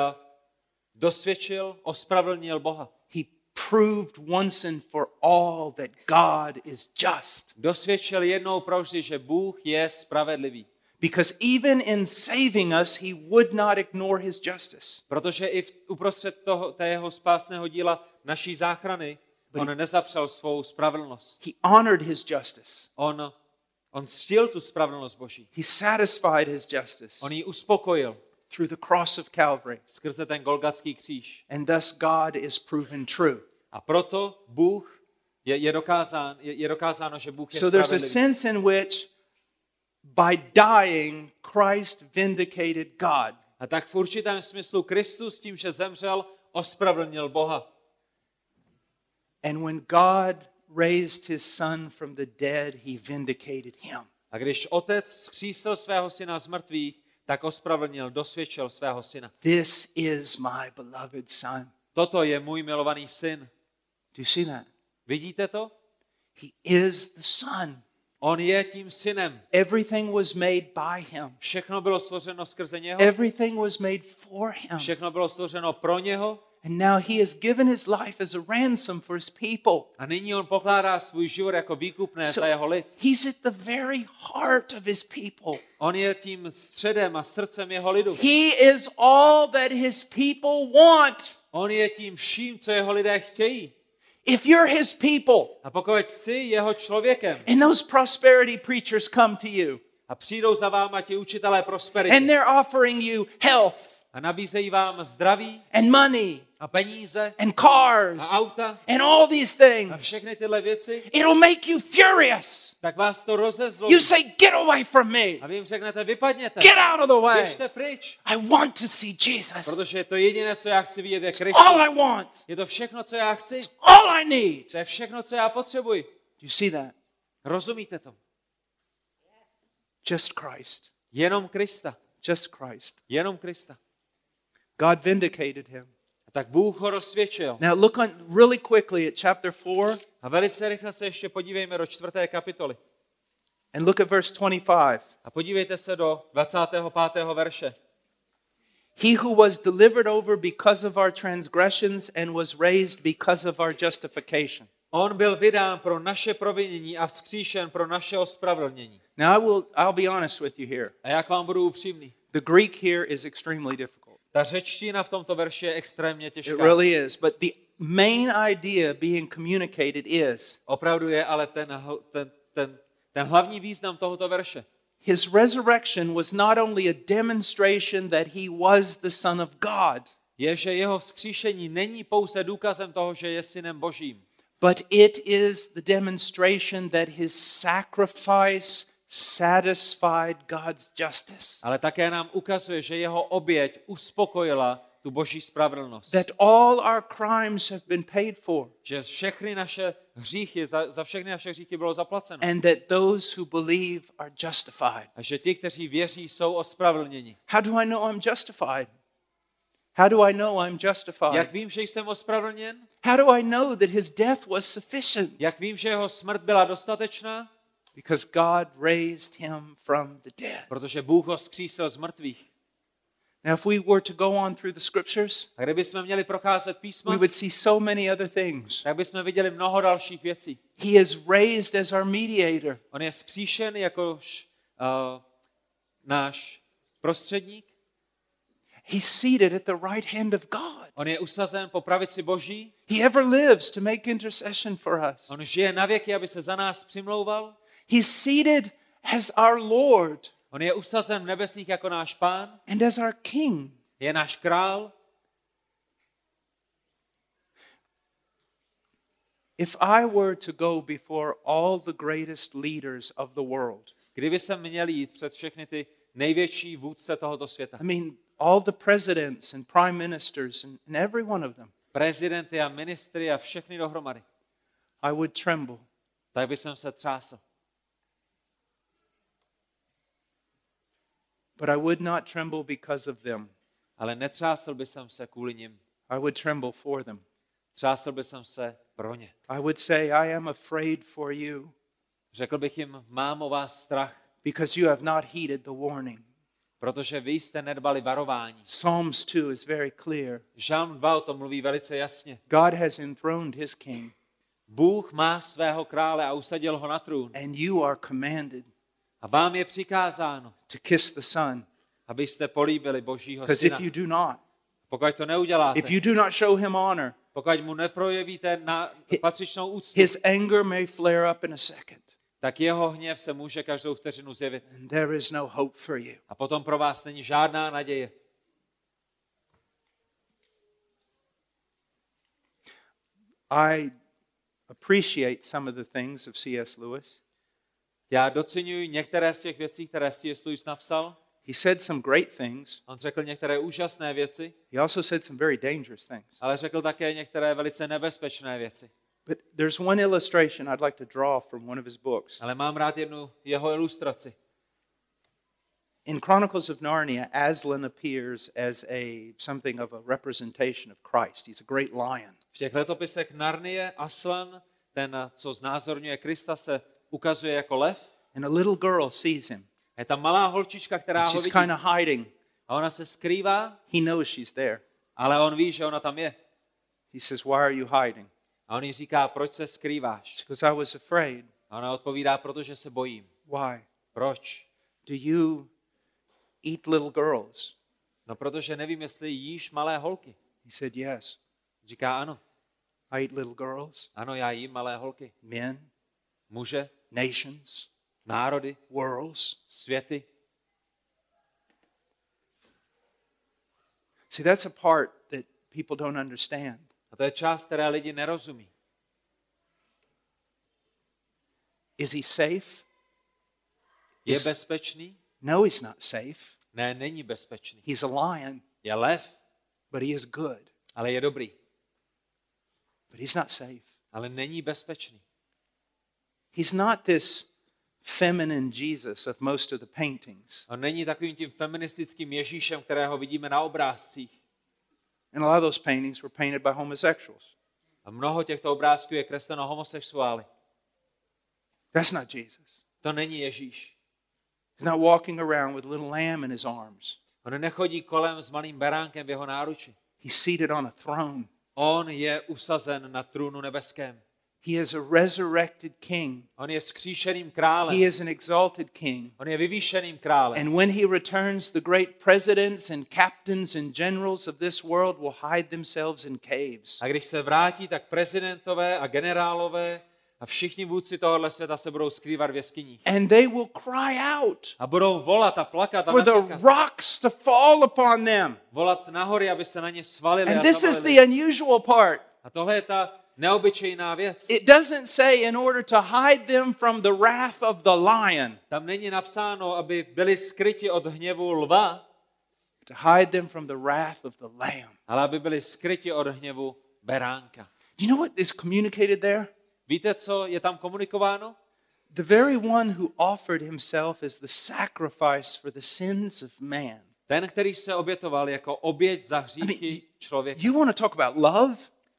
dosvědčil, ospravedlnil Boha. He proved once and for all that God is just. Dosvědčil jednou provždy, že Bůh je spravedlivý. Because even in saving us, he would not ignore his justice. Protože i v, uprostřed toho, té jeho spásného díla naší záchrany on nezapřel svou spravedlnost. He honored his justice. On, on ctil tu spravedlnost Boží. He satisfied his justice On ji uspokojil through the cross of Calvary. skrze ten Golgatský kříž. And thus God is proven true. A proto Bůh je, je, dokázán, je, je dokázáno, že Bůh je So there's a sense in which by dying, Christ vindicated God. A tak v určitém smyslu Kristus tím, že zemřel, ospravedlnil Boha. And when God raised his son from the dead, he vindicated him. A když otec skřísil svého syna z mrtvých, tak ospravedlnil, dosvědčil svého syna. This is my beloved son. Toto je můj milovaný syn. Do you see that? Vidíte to? He is the son. On je tím synem. Everything was made by him. Všechno bylo stvořeno skrze něho. Everything was made for him. Všechno bylo stvořeno pro něho. And now he has given his life as a ransom for his people. A nyní on pokládá svůj život jako výkupné So za jeho lid. he's at the very heart of his people. On je tím středem a srdcem jeho lidu. He is all that his people want. On je tím vším, co jeho lidé chtějí. If you're his people A pokud jsi jeho člověkem and those prosperity preachers come to you a přijdou za váma ti učitelé and prosperity they're offering you health a nabízejí vám zdraví and money a peníze and cars a auta and all these a things, všechny tyhle věci, it'll make you furious. tak vás to rozezlobí. You say, Get away from me. A vy jim řeknete, vypadněte, Get out of the way. běžte pryč, I want to see Jesus. protože to jediné, co já chci vidět, je All Kristus. I want. Je to všechno, co já chci, All I need. to je všechno, co já potřebuji. Do you see that? Rozumíte to? Just Christ. Jenom Krista. Just Christ. Jenom Krista. God vindicated him. A tak Bůh ho rozsvědčil. Now look on really quickly at chapter 4 A velice rychle se ještě podívejme do čtvrté kapitoly. and look at verse 25. A podívejte se do 25. verše. He who was delivered over because of our transgressions and was raised because of our justification. On byl vydán pro naše provinění a vzkříšen pro naše ospravedlnění. Now I will I'll be honest with you here. A jak vám budu upřímný? The Greek here is extremely difficult. Ta řečtina v tomto verši je extrémně It těžká. really is. But the main idea being communicated is Opravdu je ale ten, ten, ten, ten hlavní význam tohoto verše. his resurrection was not only a demonstration that he was the Son of God, Je, že jeho vzkříšení není pouze důkazem toho, že je synem božím, but it is the demonstration that his sacrifice satisfied God's justice. ale také nám ukazuje, že jeho oběť uspokojila tu boží spravedlnost. That all our crimes have been paid for, Že všechny naše hříchy, za, za všechny naše hříchy bylo zaplaceno. and that those who believe are justified. A že ti, kteří věří, jsou ospravedlněni. How do I know I'm justified? How do I know I'm justified? Jak vím, že jsem ospravedlněn? How do I know that his death was sufficient? Jak vím, že jeho smrt byla dostatečná? Because God raised him from the dead. Protože Bůh ho skřísil z mrtvých. Now, if we were to go on through the scriptures, A kdybychom měli procházet we písma, would see so many other things. tak bychom viděli mnoho dalších věcí. He is raised as our mediator. On je skříšen jako uh, náš prostředník. He's seated at the right hand of God. On je usazen po pravici Boží. He ever lives to make intercession for us. On žije na věky, aby se za nás přimlouval. He's seated as our Lord On je usazen v nebesích jako náš pán. and as our King. Je náš král. If I were to go before all the greatest leaders of the world, Kdyby se měl jít před všechny ty největší vůdce tohoto světa. I mean, all the presidents and prime ministers and, and every one of them, Prezidenty a ministry a všechny dohromady. I would tremble. Tak by jsem se třásl. But I would not tremble because of them. Ale netřásl by jsem se kvůli nim. I would tremble for them. Třásl by jsem se pro ně. I would say, I am afraid for you Řekl bych jim, mám o vás strach, because you have not heeded the warning. protože vy jste nedbali varování. Psalms 2 is very clear. Žalm 2 o tom mluví velice jasně. God has enthroned his king, Bůh má svého krále a usadil ho na trůn. and you are commanded. A vám je přikázáno, to kiss the Son. abyste políbili Božího Because if syna. you do not, Pokud to neuděláte, if you do not show him honor, pokud mu neprojevíte na patřičnou úctu, his anger may flare up in a second, tak jeho hněv se může každou vteřinu zjevit. and there is no hope for you. A potom pro vás není žádná naděje. I appreciate some of the things of C.S. Lewis. Já docenuji některé z těch věcí, které C.S. Lewis napsal. He said some great things. On řekl některé úžasné věci, He also said some very dangerous things. ale řekl také některé velice nebezpečné věci. But there's one illustration I'd like to draw from one of his books. Ale mám rád jednu jeho ilustraci. In Chronicles of Narnia, Aslan appears as a something of a representation of Christ. He's a great lion. V těch letopisech Narnie Aslan, ten, co znázorňuje Krista, se ukazuje jako lev. And a little girl sees him. Je tam malá holčička, která And ho she's vidí. kind of hiding. A ona se skrývá, He knows she's there. ale on ví, že ona tam je. He says, Why are you hiding? A on jí říká, proč se skrýváš? Because I was afraid. A ona odpovídá, protože se bojím. Why? Proč? Do you eat little girls? No protože nevím, jestli jíš malé holky. He said, Yes. Říká, ano, I eat little girls, ano, já jím malé holky. men, Muže, nations, národy, worlds. světy. See, that's a part that people don't understand. A to je část, které lidi nerozumí. Is he safe? Je bezpečný? No, he's not safe. Ne, není bezpečný. He's a lion, Je lev, but he is good. ale je dobrý. But he's not safe. Ale není bezpečný. He's not this feminine Jesus of most of the paintings. On není takovým tím feministickým Ježíšem, kterého vidíme na obrázcích. And a lot of those paintings were painted by homosexuals. A mnoho těchto obrázků je kresleno homosexuály. That's not Jesus. To není Ježíš. He's not walking around with a little lamb in his arms. On nechodí kolem s malým beránkem v jeho náruči. He's seated on a throne. On je usazen na trůnu nebeském. He is a resurrected king. On je skříšeným králem. He is an exalted king. On je vyvýšeným králem. And when he returns, the great presidents and captains and generals of this world will hide themselves in caves. A když se vrátí, tak prezidentové a generálové a všichni vůdci tohohle světa se budou skrývat v jeskyních. And they will cry out A budou volat a plakat a for the rocks to fall upon them. Volat nahory, aby se na ně svalili And this is the unusual part. A tohle je ta neobyčejná věc. It doesn't say in order to hide them from the wrath of the lion, Tam není napsáno, aby byli skryti od hněvu lva, to hide them from the wrath of the lamb. ale aby byli skryti od hněvu beránka. Do you know what is communicated there? Víte, co je tam komunikováno? The very one who offered himself as the sacrifice for the sins of man. Ten, který se obětoval jako oběť za hříchy člověka. You want to talk about love?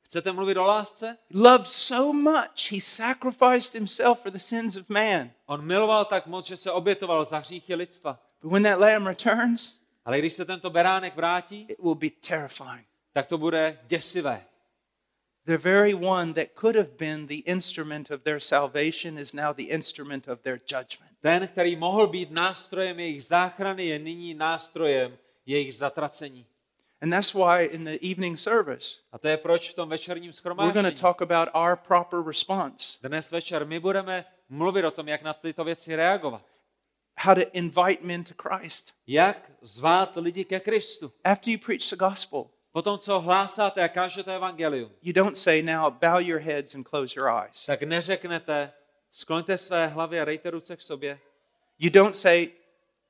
Chcete mluvit o lásce? Loved so much, he sacrificed himself for the sins of man. On miloval tak moc, že se obětoval za hříchy lidstva. But when that lamb returns, Ale když se tento beránek vrátí, it will be terrifying. tak to bude děsivé. The very one that could have been the instrument of their salvation is now the instrument of their judgment. Ten, který mohl být nástrojem jejich záchrany, je nyní nástrojem jejich zatracení. And that's why in the evening service, A to je proč v tom večerním we're going to talk about our proper response, Dnes večer my budeme mluvit o tom, jak na tyto věci reagovat. how to invite men to Christ. Jak zvát lidi ke Kristu. After you preach the gospel, Potom, co hlásáte a kážete evangelium, you don't say, now bow your heads and close your eyes. tak neřeknete, skloňte své hlavy a dejte ruce k sobě. You don't say,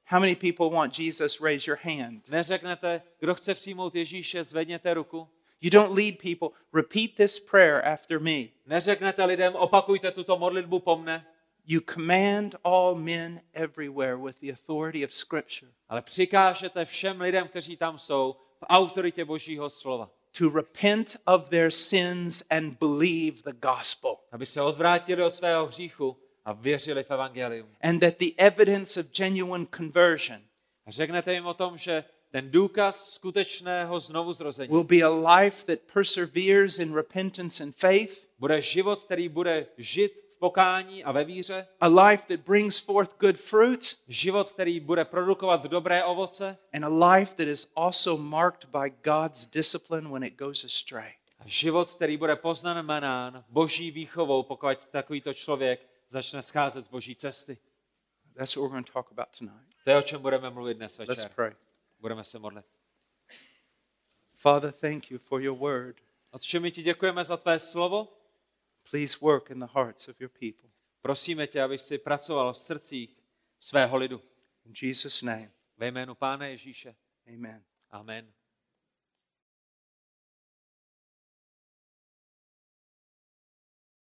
how many people want Jesus? Raise your hand. Neřeknete, kdo chce přijmout Ježíše, zvedněte ruku. You don't lead people, repeat this prayer after me. Neřeknete lidem, opakujte tuto modlitbu po mne, You command all men everywhere with the authority of Scripture ale přikážete všem lidem, kteří tam jsou, v autoritě Božího slova, to repent of their sins and believe the gospel. aby se odvrátili od svého hříchu a věřili v evangelium. And that the evidence of genuine conversion A řeknete jim o tom, že ten důkaz skutečného znovuzrození will be a life that perseveres in repentance and faith, bude život, který bude žit pokání a ve víře, a life that brings forth good fruit, život, který bude produkovat dobré ovoce and a life that is also marked by God's discipline when it goes astray. a život, který bude poznamenán boží výchovou, pokud takovýto člověk začne scházet z boží cesty. That's what we're going to talk about tonight. To je, o čem budeme mluvit dnes Let's večer. pray. Budeme se modlit. Father, thank you for your word. Otče, my ti děkujeme za tvé slovo. Please work in the hearts of your people. Prosíme tě, abys si pracoval v srdcích svého lidu. In Jesus' name, Ve jménu Pána Ježíše. amen. Amen.